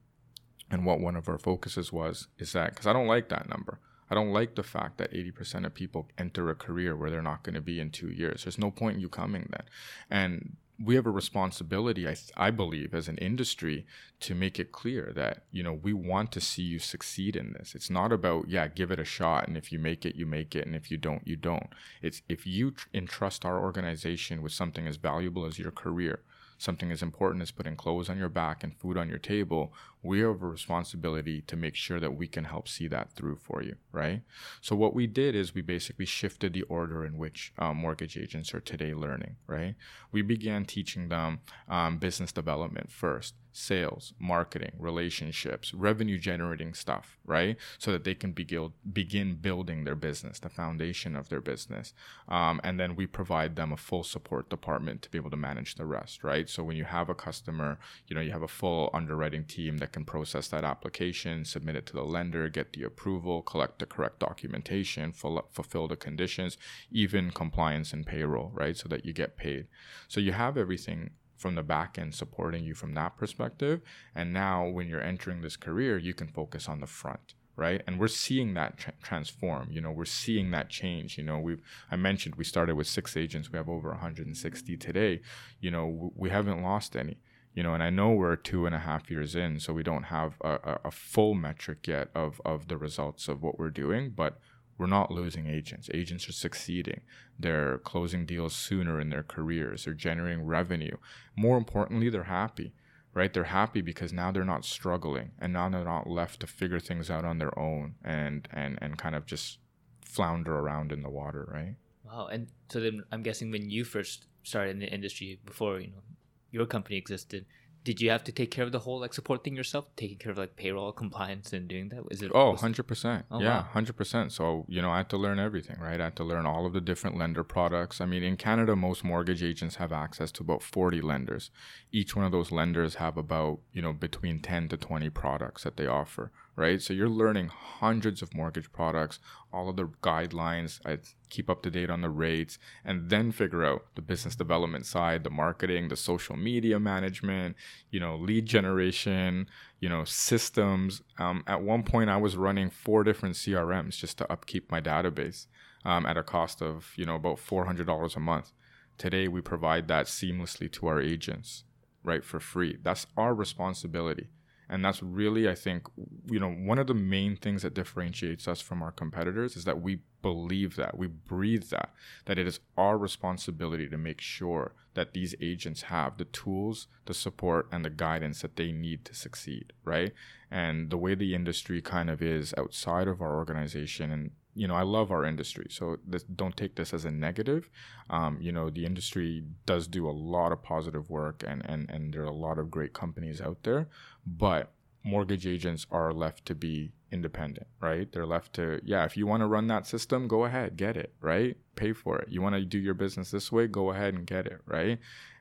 and what one of our focuses was, is that because I don't like that number. I don't like the fact that 80% of people enter a career where they're not going to be in two years. There's no point in you coming then. And we have a responsibility, I, I believe, as an industry to make it clear that, you know, we want to see you succeed in this. It's not about, yeah, give it a shot. And if you make it, you make it. And if you don't, you don't. It's if you tr- entrust our organization with something as valuable as your career, something as important as putting clothes on your back and food on your table, we have a responsibility to make sure that we can help see that through for you, right? So what we did is we basically shifted the order in which um, mortgage agents are today learning, right? We began teaching them um, business development first sales, marketing, relationships, revenue generating stuff, right? So that they can begin begin building their business, the foundation of their business. Um, and then we provide them a full support department to be able to manage the rest, right? So when you have a customer, you know, you have a full underwriting team that can process that application, submit it to the lender, get the approval, collect the correct documentation, fulfill the conditions, even compliance and payroll, right? So that you get paid. So you have everything from the back end supporting you from that perspective. And now when you're entering this career, you can focus on the front right and we're seeing that tra- transform you know we're seeing that change you know we've i mentioned we started with six agents we have over 160 today you know w- we haven't lost any you know and i know we're two and a half years in so we don't have a, a, full metric yet of of the results of what we're doing but we're not losing agents. Agents are succeeding. They're closing deals sooner in their careers. They're generating revenue. More importantly, they're happy, right? They're happy because now they're not struggling and now they're not left to figure things out on their own and and and kind of just flounder around in the water, right? Wow. And so then I'm guessing when you first started in the industry before, you know, your company existed, did you have to take care of the whole like support thing yourself taking care of like payroll compliance and doing that? Is it oh 100% Oh, yeah wow. 100% so you know i had to learn everything right? I had to learn all of the different lender products. I mean in canada most mortgage agents have access to about 40 lenders. Each one of those lenders have about you know between 10 to 20 products that they offer right? So you're learning hundreds of mortgage products all of the guidelines i keep up to date on the rates and then figure out the business development side the marketing the social media management you know lead generation you know systems. Um, at one point i was running four different crms just to upkeep my database um, at a cost of you know about $400 a month. Today we provide that seamlessly to our agents right for free. That's our responsibility and that's really i think you know one of the main things that differentiates us from our competitors is that we believe that we breathe that that it is our responsibility to make sure that these agents have the tools the support and the guidance that they need to succeed right? And the way the industry kind of is outside of our organization and you know i love our industry so this, don't take this as a negative. Um, you know the industry does do a lot of positive work and and and there are a lot of great companies out there but mortgage agents are left to be independent right? They're left to yeah if you want to run that system go ahead get it right? Pay for it. You want to do your business this way go ahead and get it right?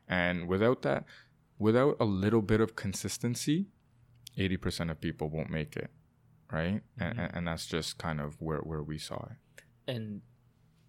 And without that without a little bit of consistency 80% of people won't make it right? And, Mhm. and, and that's just kind of where, where we saw it. And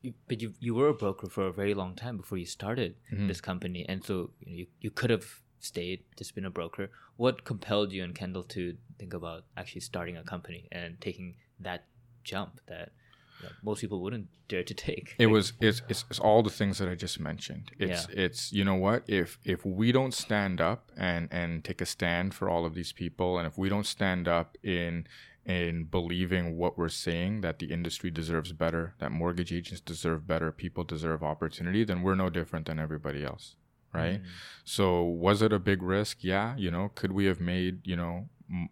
you, but you you were a broker for a very long time before you started Mhm. this company. And so you, know, you, you could have stayed just been a broker. What compelled you and kendall to think about actually starting a company and taking that jump that you know, most people wouldn't dare to take? It was it's, it's, it's all the things that i just mentioned. It's it's you know what? If if we don't stand up and and take a stand for all of these people and if we don't stand up in in believing what we're saying that the industry deserves better that mortgage agents deserve better people deserve opportunity then we're no different than everybody else right Mm. so was it a big risk? Yeah, you know, could we have made, you know,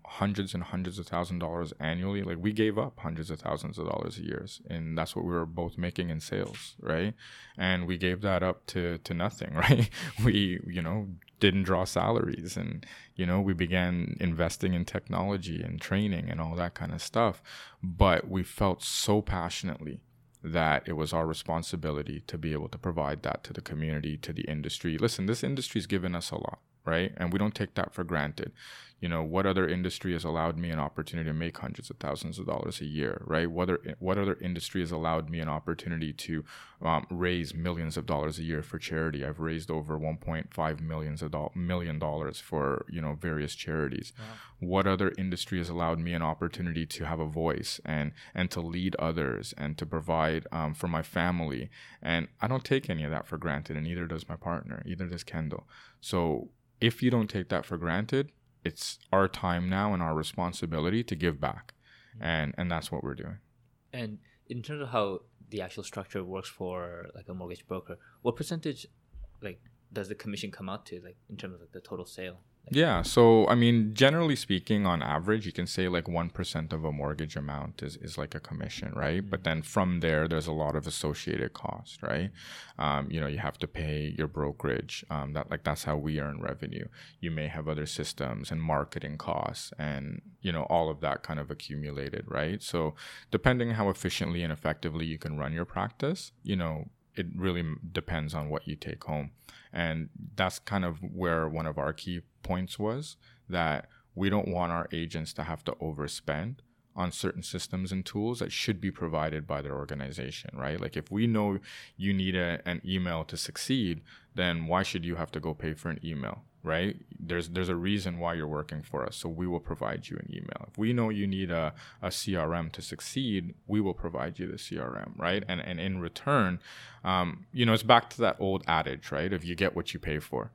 hundreds and hundreds of thousand dollars annually? Like we gave up hundreds of thousands of dollars a year, and that's what we were both making in sales, right? And we gave that up to to nothing, right? We, you know, didn't draw salaries and you know, we began investing in technology and training and all that kind of stuff, but we felt so passionately that it was our responsibility to be able to provide that to the community, to the industry. Listen, this industry's given us a lot, right? And we don't take that for granted. You know, what other industry has allowed me an opportunity to make hundreds of thousands of dollars a year, right? What other, what other industry has allowed me an opportunity to um, raise millions of dollars a year for charity? I've raised over 1.5 millions of do- million dollars for you know various charities. Wow. What other industry has allowed me an opportunity to have a voice and and to lead others and to provide um, for my family? And I don't take any of that for granted, and neither does my partner, either does Kendall. So if you don't take that for granted, it's our time now and our responsibility to give back, and and that's what we're doing. And in terms of how the actual structure works for like a mortgage broker, what percentage like does the commission come out to like in terms of like, the total sale Yeah. So, I mean, generally speaking, on average, you can say like 1% of a mortgage amount is, is like a commission, right? Mm-hmm. But then from there, there's a lot of associated cost, right? Um, you know, you have to pay your brokerage. Um, that like that's how we earn revenue. You may have other systems and marketing costs and, you know, all of that kind of accumulated, right? So, depending how efficiently and effectively you can run your practice, you know, it really depends on what you take home. And that's kind of where one of our key points was that we don't want our agents to have to overspend on certain systems and tools that should be provided by their organization, right? Like if we know you need a, an email to succeed, then why should you have to go pay for an email? Right? There's there's a reason why you're working for us, so we will provide you an email. If we know you need a, a CRM to succeed, we will provide you the CRM, right? And and in return, um, you know, it's back to that old adage, right? If you get what you pay for,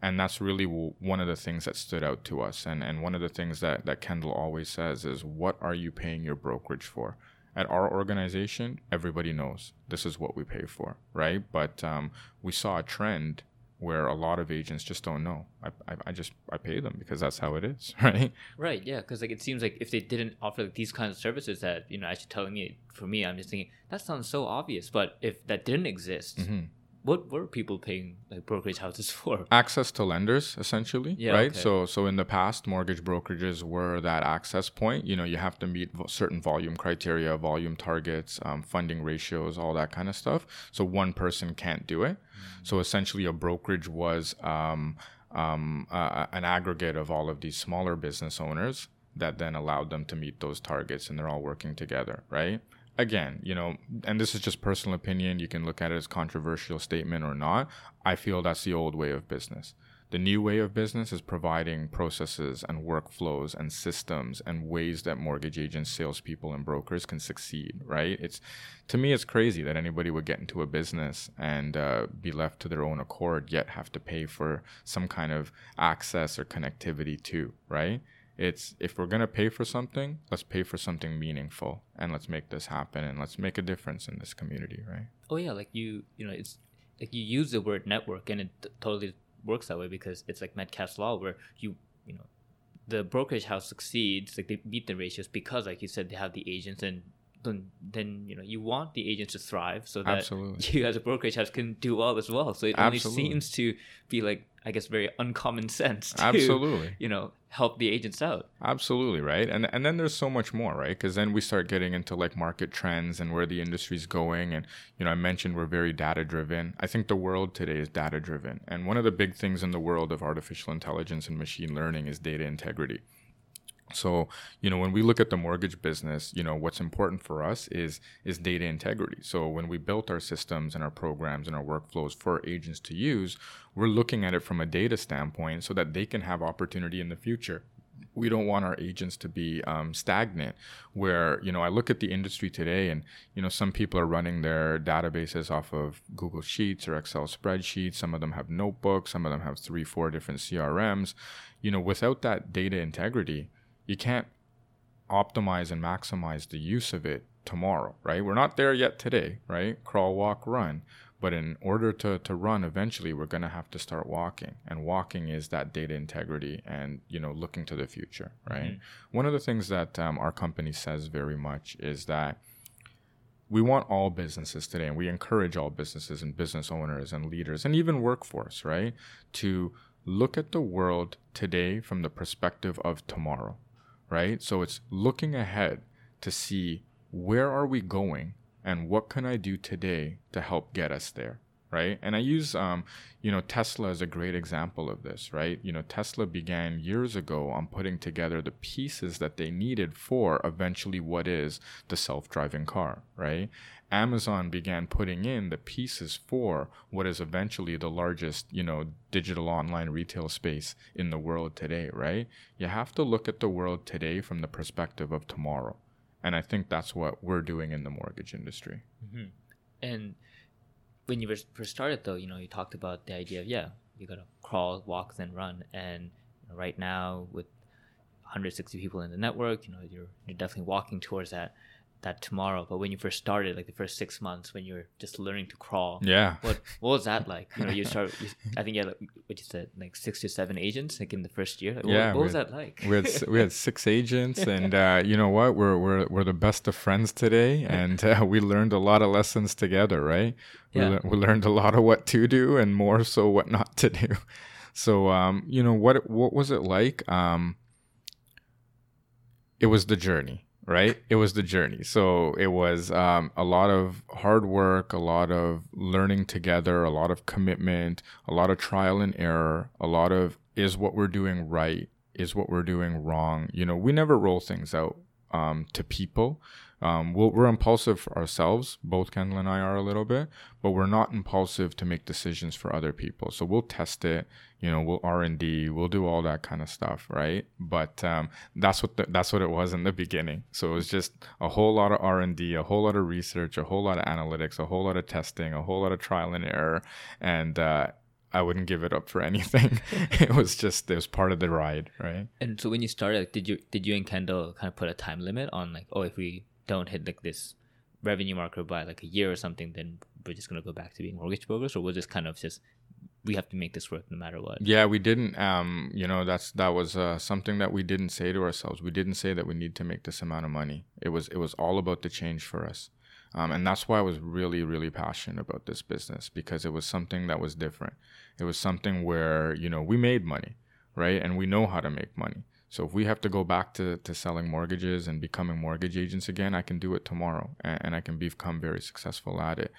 and that's really one of the things that stood out to us. And and one of the things that that Kendall always says is, what are you paying your brokerage for? At our organization, everybody knows this is what we pay for, right? But um, we saw a trend where a lot of agents just don't know. I, I, I, just I pay them because that's how it is, right? Right. Yeah. Because like it seems like if they didn't offer like, these kinds of services that you know actually telling me for me, I'm just thinking that sounds so obvious. But if that didn't exist, mm-hmm what were people paying like brokerage houses for? Access to lenders, essentially, yeah, right? Okay. So, so in the past, mortgage brokerages were that access point. You know, you have to meet certain volume criteria, volume targets, um, funding ratios, all that kind of stuff. So one person can't do it. So essentially, a brokerage was um, um, uh, an aggregate of all of these smaller business owners that then allowed them to meet those targets, and they're all working together, right? again, you know, and this is just personal opinion. You can look at it as controversial statement or not. I feel that's the old way of business. The new way of business is providing processes and workflows and systems and ways that mortgage agents, salespeople, and brokers can succeed. Right? It's to me, it's crazy that anybody would get into a business and uh, be left to their own accord, yet have to pay for some kind of access or connectivity too. Right? it's if we're to pay for something let's pay for something meaningful and let's make this happen and let's make a difference in this community right oh yeah like you you know it's like you use the word network and it t- totally works that way because it's like metcalfe's law where you you know the brokerage house succeeds like they beat the ratios because like you said they have the agents and then then you know you want the agents to thrive so that Absolutely. you as a brokerage house can do well as well so it Absolutely. only seems to be like I guess very uncommon sense to absolutely you know help the agents out. Absolutely right? And and then there's so much more right? Because then we start getting into like market trends and where the industry's going. And you know I mentioned we're very data driven I think the world today is data driven and one of the big things in the world of artificial intelligence and machine learning is data integrity so, you know, when we look at the mortgage business, you know, what's important for us is is data integrity. So, when we built our systems and our programs and our workflows for agents to use, we're looking at it from a data standpoint so that they can have opportunity in the future. We don't want our agents to be um, stagnant. Where you know, I look at the industry today, and you know, some people are running their databases off of Google Sheets or Excel spreadsheets. Some of them have notebooks. Some of them have three, four different CRMs. You know, without that data integrity, you can't optimize and maximize the use of it tomorrow, right? We're not there yet today, right? Crawl, walk, run. But in order to, to run, eventually we're going to have to start walking. And walking is that data integrity and, you know, looking to the future, right? Mm-hmm. One of the things that um, our company says very much is that we want all businesses today, and we encourage all businesses and business owners and leaders and even workforce, right? To look at the world today from the perspective of tomorrow right? So it's looking ahead to see where are we going and what can I do today to help get us there, right? And I use, um, you know, Tesla as a great example of this, right? You know, Tesla began years ago on putting together the pieces that they needed for eventually what is the self-driving car, right? Amazon began putting in the pieces for what is eventually the largest, you know, digital online retail space in the world today, right? You have to look at the world today from the perspective of tomorrow. And I think that's what we're doing in the mortgage industry. Mm-hmm. And when you first started, though, you know, you talked about the idea of, yeah, you got to crawl, walk, then run. And right now, with 160 people in the network, you know, you're, you're definitely walking towards that that tomorrow, but when you first started, like the first six months when you were just learning to crawl, Yeah. what what was that like? You know, you start. You, I think you had like, what you said, like six to seven agents, like in the first year. Like, what- Yeah, what, was we- that like? we had we had six agents, and uh, you know what? We're we're we're the best of friends today, and uh, we learned a lot of lessons together, right? We, Yeah. lear- we learned a lot of what to do, and more so what not to do. So, um, you know what? What was it like? Um, it was the journey, right? It was the journey. So it was um, a lot of hard work, a lot of learning together, a lot of commitment, a lot of trial and error, a lot of is what we're doing right, is what we're doing wrong. You know, we never roll things out um, to people. Um, we'll, we're impulsive ourselves. Both Kendall and I are a little bit, but we're not impulsive to make decisions for other people. So we'll test it. You know, we'll R and D. We'll do all that kind of stuff, right? But um, that's what the, that's what it was in the beginning. So it was just a whole lot of R and D, a whole lot of research, a whole lot of analytics, a whole lot of testing, a whole lot of trial and error, and uh, I wouldn't give it up for anything. it was just it was part of the ride, right? And so when you started, did you did you and Kendall kind of put a time limit on like, oh, if we don't hit like this revenue marker by like a year or something, then we're just gonna go back to being mortgage brokers, or we'll just kind of just we have to make this work no matter what? Yeah, we didn't. Um, you know, that's that was uh, something that we didn't say to ourselves. We didn't say that we need to make this amount of money. It was it was all about the change for us, um, and that's why I was really really passionate about this business because it was something that was different. It was something where you know we made money, right, and we know how to make money. So if we have to go back to, to selling mortgages and becoming mortgage agents again, I can do it tomorrow, and, and I can become very successful at it.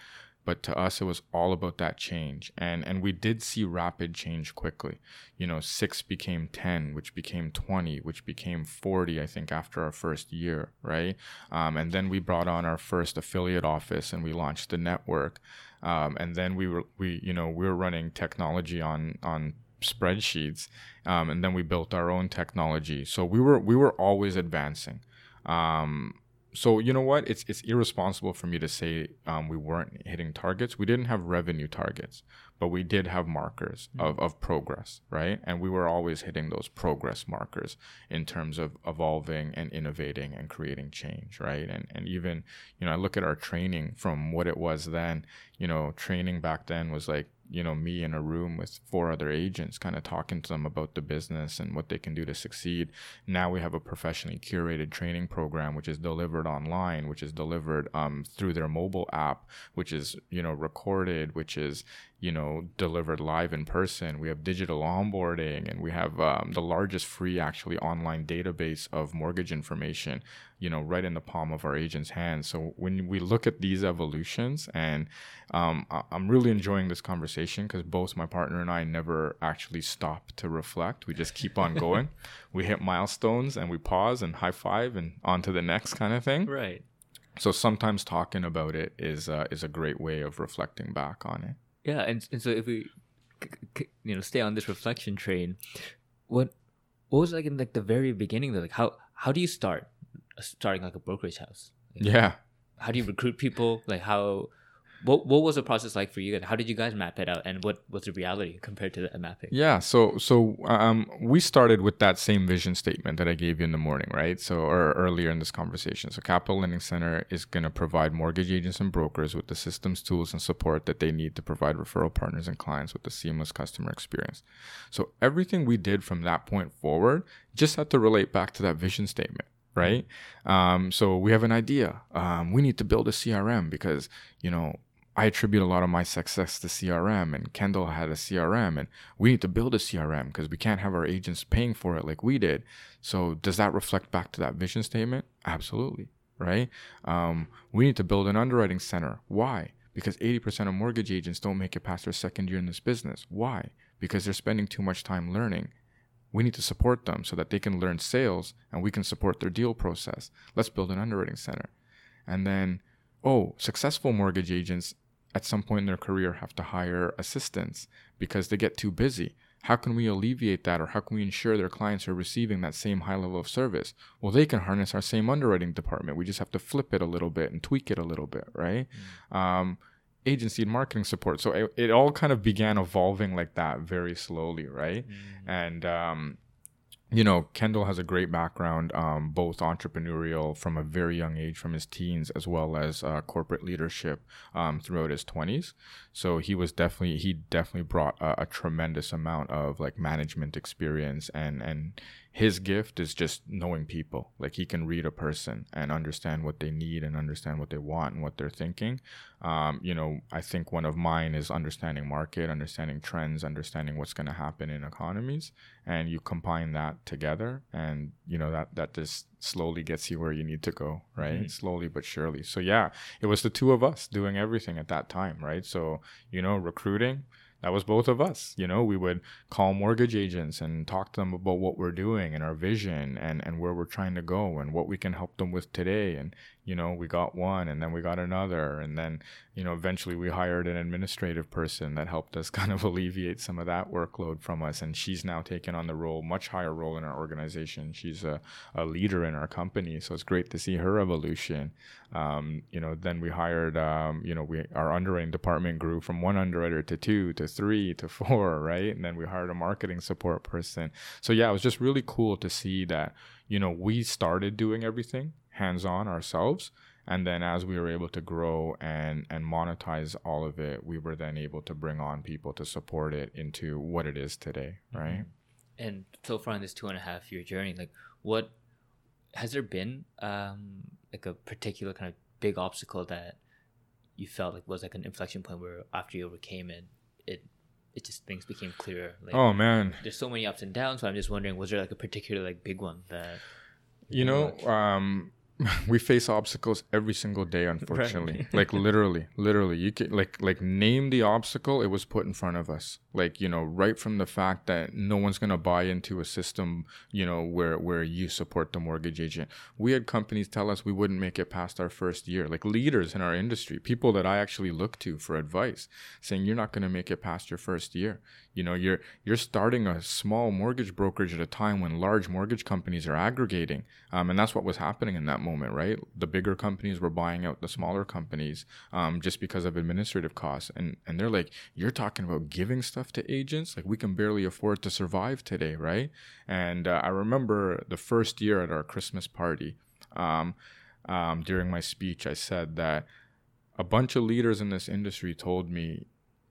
But to us it was all about that change. And and we did see rapid change quickly. You know 6 became 10 which became 20 which became 40 i think after our first year right? Um, and then we brought on our first affiliate office and we launched the network. Um, and then we were we you know we were running technology on on spreadsheets um, and then we built our own technology. So we were we were always advancing. Um, so you know what? It's it's irresponsible for me to say um, we weren't hitting targets. We didn't have revenue targets but we did have markers of, of progress right? And we were always hitting those progress markers in terms of evolving and innovating and creating change right? And and even you know i look at our training from what it was then. You know training back then was like you know me in a room with four other agents kind of talking to them about the business and what they can do to succeed. Now we have a professionally curated training program which is delivered online which is delivered um, through their mobile app which is you know recorded which is you know delivered live in person. We have digital onboarding and we have um, the largest free actually online database of mortgage information you know right in the palm of our agents hand. So when we look at these evolutions and um, I- i'm really enjoying this conversation because both my partner and i never actually stop to reflect. We just keep on going. We hit milestones and we pause and high five and on to the next kind of thing. Right. so sometimes talking about it is uh, is a great way of reflecting back on it. Yeah, and, and so if we, you know, stay on this reflection train, what what was like in like the very beginning? Like how how do you start starting like a brokerage house? Like, yeah How do you recruit people? Like how what what was the process like for you guys? How did you guys map it out, and what was the reality compared to the mapping? Yeah, so so um, we started with that same vision statement that I gave you in the morning, right? So or earlier in this conversation. So Capital Lending Centre is going to provide mortgage agents and brokers with the systems, tools, and support that they need to provide referral partners and clients with a seamless customer experience. So everything we did from that point forward just had to relate back to that vision statement. Right. Um, so we have an idea. Um, we need to build a CRM because, you know, I attribute a lot of my success to CRM, and Kendall had a CRM, and we need to build a CRM because we can't have our agents paying for it like we did. So, does that reflect back to that vision statement? Absolutely, right? Um, we need to build an underwriting center. Why? Because 80% of mortgage agents don't make it past their second year in this business. Why? Because they're spending too much time learning. We need to support them so that they can learn sales and we can support their deal process. Let's build an underwriting center. And then, oh, successful mortgage agents at some point in their career have to hire assistants because they get too busy. How can we alleviate that or how can we ensure their clients are receiving that same high level of service? Well, they can harness our same underwriting department. We just have to flip it a little bit and tweak it a little bit, right? Um, agency and marketing support. So it, it all kind of began evolving like that very slowly, right? And um, you know, Kendall has a great background, um, both entrepreneurial from a very young age, from his teens, as well as uh, corporate leadership um, throughout his twenties. So he was definitely he definitely brought a, a, tremendous amount of like management experience, and and his gift is just knowing people. Like he can read a person and understand what they need and understand what they want and what they're thinking. Um, you know, I think one of mine is understanding market, understanding trends, understanding what's going to happen in economies, and you combine that together, and you know that that just slowly gets you where you need to go, right? Mm-hmm. Slowly but surely. So yeah, it was the two of us doing everything at that time, right? So you know, recruiting that was both of us you know? We would call mortgage agents and talk to them about what we're doing and our vision and and where we're trying to go and what we can help them with today and you know we got one and then we got another and then you know eventually we hired an administrative person that helped us kind of alleviate some of that workload from us and she's now taken on the role much higher role in our organization. She's a, a leader in our company so it's great to see her evolution. Um, you know then we hired um, you know we our underwriting department grew from one underwriter to two to three to four right? And then we hired a marketing support person. So yeah it was just really cool to see that you know we started doing everything hands on ourselves. And then as we were able to grow and, and monetize all of it, we were then able to bring on people to support it into what it is today, mm-hmm. right? And so far in this two and a half year journey, like what has there been um, like a particular kind of big obstacle that you felt like was like an inflection point where after you overcame it, it it just things became clearer. Like, oh man, there's so many ups and downs. So I'm just wondering, was there like a particular like big one that you know? Um, we face obstacles every single day unfortunately. Right. like literally literally. You can like like name the obstacle it was put in front of us. Like you know right from the fact that no one's going to buy into a system you know where where you support the mortgage agent. We had companies tell us we wouldn't make it past our first year. Like leaders in our industry people that i actually look to for advice saying you're not going to make it past your first year. You know you're you're starting a small mortgage brokerage at a time when large mortgage companies are aggregating. Um, and that's what was happening in that moment right? The bigger companies were buying out the smaller companies um, just because of administrative costs. And and they're like you're talking about giving stuff to agents? Like we can barely afford to survive today right? And uh, i remember the first year at our christmas party um, um during my speech i said that a bunch of leaders in this industry told me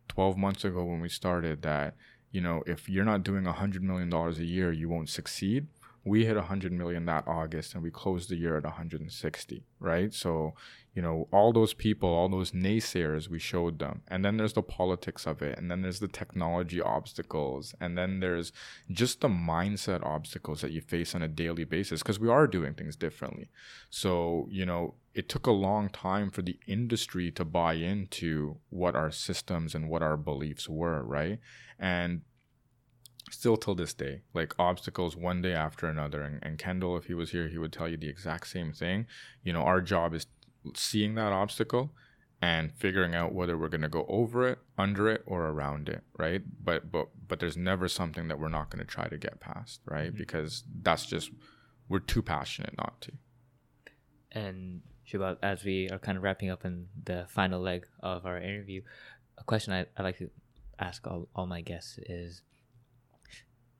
12 months ago when we started that you know if you're not doing a hundred million dollars a year you won't succeed we hit 100 million that august and we closed the year at 160 right? So you know all those people all those naysayers we showed them. And then there's the politics of it. And then there's the technology obstacles. And then there's just the mindset obstacles that you face on a daily basis because we are doing things differently. So you know it took a long time for the industry to buy into what our systems and what our beliefs were right? And still till this day like obstacles one day after another and, and kendall if he was here he would tell you the exact same thing you know our job is seeing that obstacle and figuring out whether we're going to go over it, under it, or around it, right? But but but there's never something that we're not going to try to get past, right? Mm-hmm. Because that's just we're too passionate not to. And Shubha, as we are kind of wrapping up in the final leg of our interview, a question I, I like to ask all, all my guests is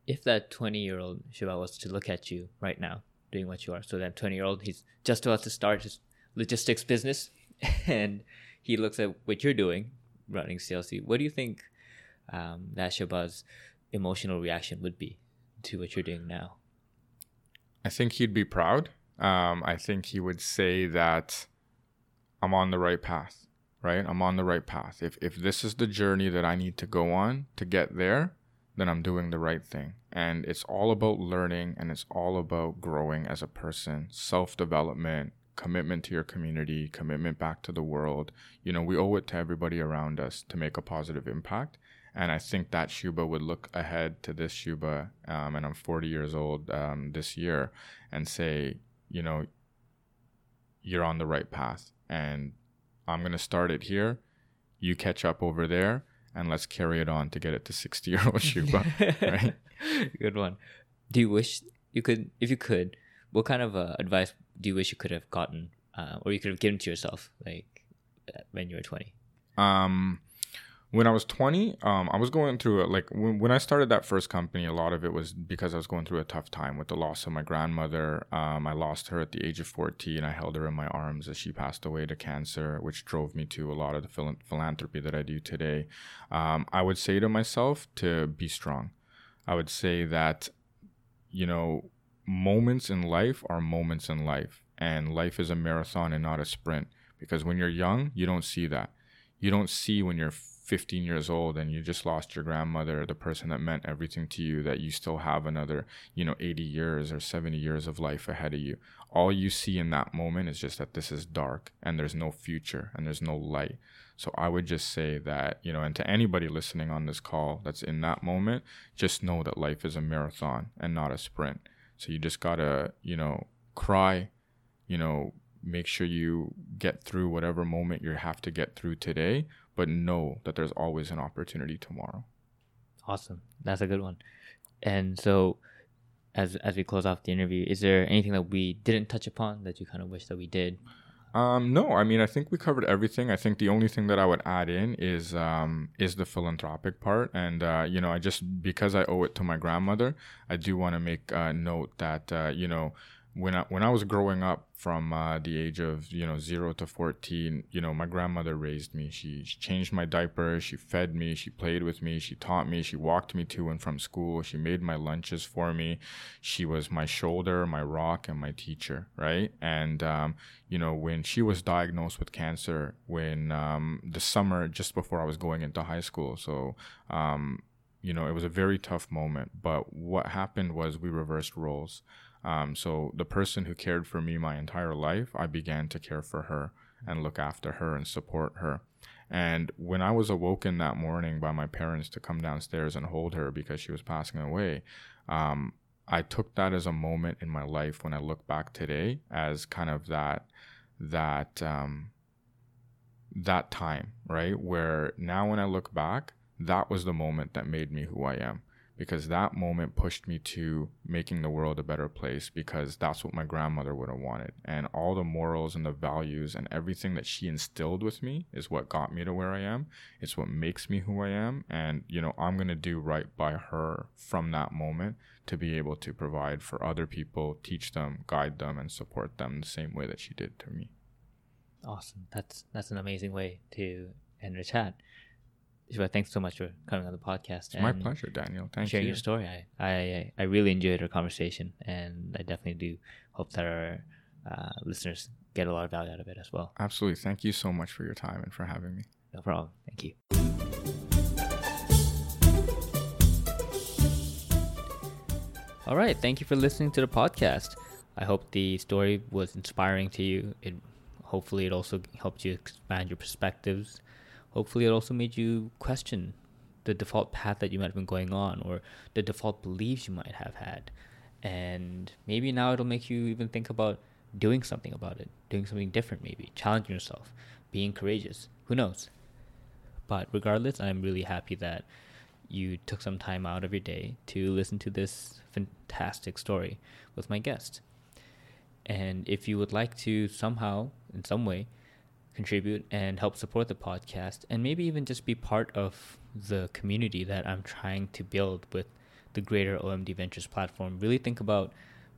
if that 20 year old Shubha was to look at you right now doing what you are, so that 20 year old, he's just about to start his logistics business and he looks at what you're doing running CLC, what do you think um, that Shubha's emotional reaction would be to what you're doing now? I think he'd be proud. Um, I think he would say that I'm on the right path, right? I'm on the right path. If, if this is the journey that I need to go on to get there, then I'm doing the right thing. And it's all about learning and it's all about growing as a person, self development, commitment to your community, commitment back to the world. You know, we owe it to everybody around us to make a positive impact. And I think that Shubha would look ahead to this Shubha, um, and I'm 40 years old um, this year, and say, you know, you're on the right path. And I'm going to start it here. You catch up over there, and let's carry it on to get it to 60 year old Shubha. right? Good one. Do you wish you could, if you could, what kind of uh, advice do you wish you could have gotten uh, or you could have given to yourself like uh, when you were 20 um when I was 20, um, I was going through it. Like when, when I started that first company, a lot of it was because I was going through a tough time with the loss of my grandmother. Um, I lost her at the age of 14. I held her in my arms as she passed away to cancer, which drove me to a lot of the phil- philanthropy that I do today. Um, I would say to myself to be strong. I would say that, you know, moments in life are moments in life, and life is a marathon and not a sprint. Because when you're young, you don't see that. You don't see when you're 15 years old and you just lost your grandmother, the person that meant everything to you, that you still have another, you know, 80 years or 70 years of life ahead of you. All you see in that moment is just that this is dark and there's no future and there's no light. So I would just say that, you know, and to anybody listening on this call that's in that moment, just know that life is a marathon and not a sprint. So you just gotta, you know, cry, you know, make sure you get through whatever moment you have to get through today, but know that there's always an opportunity tomorrow. Awesome. That's a good one. And so as as we close off the interview, is there anything that we didn't touch upon that you kind of wish that we did? Um, no, I mean I think we covered everything. I think the only thing that I would add in is um, is the philanthropic part, and uh, you know I just because I owe it to my grandmother, I do want to make uh, note that uh, you know when I when I was growing up from uh, the age of you know zero to fourteen, you know my grandmother raised me. She, she, changed my diaper, she fed me, she played with me, she taught me, she walked me to and from school, she made my lunches for me. She was my shoulder, my rock, and my teacher, right? And um, you know when she was diagnosed with cancer, when um, the summer just before I was going into high school, so um, you know it was a very tough moment. But what happened was we reversed roles. Um, so the person who cared for me my entire life, I began to care for her and look after her and support her. And when I was awoken that morning by my parents to come downstairs and hold her because she was passing away, um, I took that as a moment in my life when I look back today as kind of that that um, that time, right? Where now when I look back, that was the moment that made me who I am because that moment pushed me to making the world a better place because that's what my grandmother would have wanted. And all the morals and the values and everything that she instilled with me is what got me to where I am. It's what makes me who I am. And, you know, I'm going to do right by her from that moment to be able to provide for other people, teach them, guide them, and support them the same way that she did to me. Awesome. That's that's an amazing way to end the chat. Thanks so much for coming on the podcast. It's my pleasure, Daniel. Thank you for sharing you. your story. I, I I really enjoyed our conversation, and I definitely do hope that our uh, listeners get a lot of value out of it as well. Absolutely. Thank you so much for your time and for having me. No problem. Thank you. All right. Thank you for listening to the podcast. I hope the story was inspiring to you. It hopefully it also helped you expand your perspectives hopefully it also made you question the default path that you might have been going on or the default beliefs you might have had. And maybe now it'll make you even think about doing something about it, doing something different, maybe, challenging yourself, being courageous. Who knows? But regardless, I'm really happy that you took some time out of your day to listen to this fantastic story with my guest. And if you would like to somehow, in some way, contribute and help support the podcast and maybe even just be part of the community that I'm trying to build with the greater OMD Ventures platform. Really think about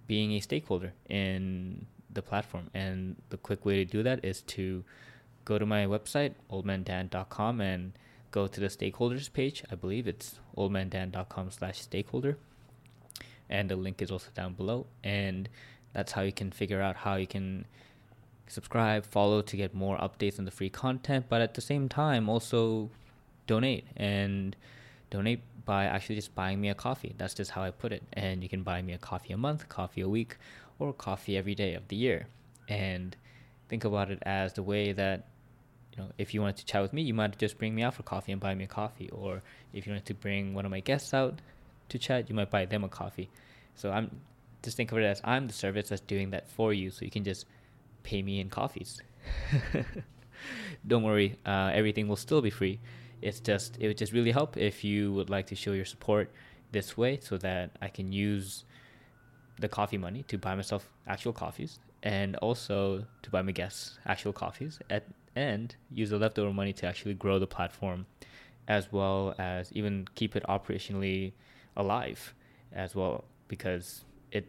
being a stakeholder in the platform. And the quick way to do that is to go to my website, oldmandan.com, and go to the stakeholders page. I believe it's oldmandan.com slash stakeholder. And the link is also down below. And that's how you can figure out how you can subscribe, follow to get more updates on the free content, but at the same time also donate and donate by actually just buying me a coffee. That's just how I put it. And you can buy me a coffee a month, coffee a week, or coffee every day of the year. And think about it as the way that you know, if you wanted to chat with me, you might just bring me out for coffee and buy me a coffee. Or if you wanted to bring one of my guests out to chat, you might buy them a coffee. So I'm just think of it as I'm the service that's doing that for you. So you can just pay me in coffees. Don't worry, uh, everything will still be free. It's just it would just really help if you would like to show your support this way, so that I can use the coffee money to buy myself actual coffees, and also to buy my guests actual coffees, at, and use the leftover money to actually grow the platform as well as even keep it operationally alive as well because it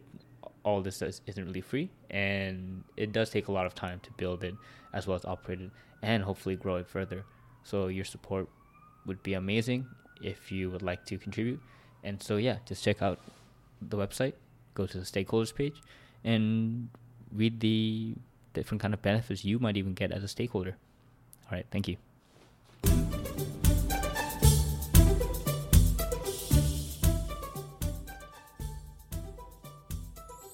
all this does isn't really free and it does take a lot of time to build it as well as operate it and hopefully grow it further. So your support would be amazing if you would like to contribute. And so yeah just check out the website go to the stakeholders page and read the different kind of benefits you might even get as a stakeholder. All right thank you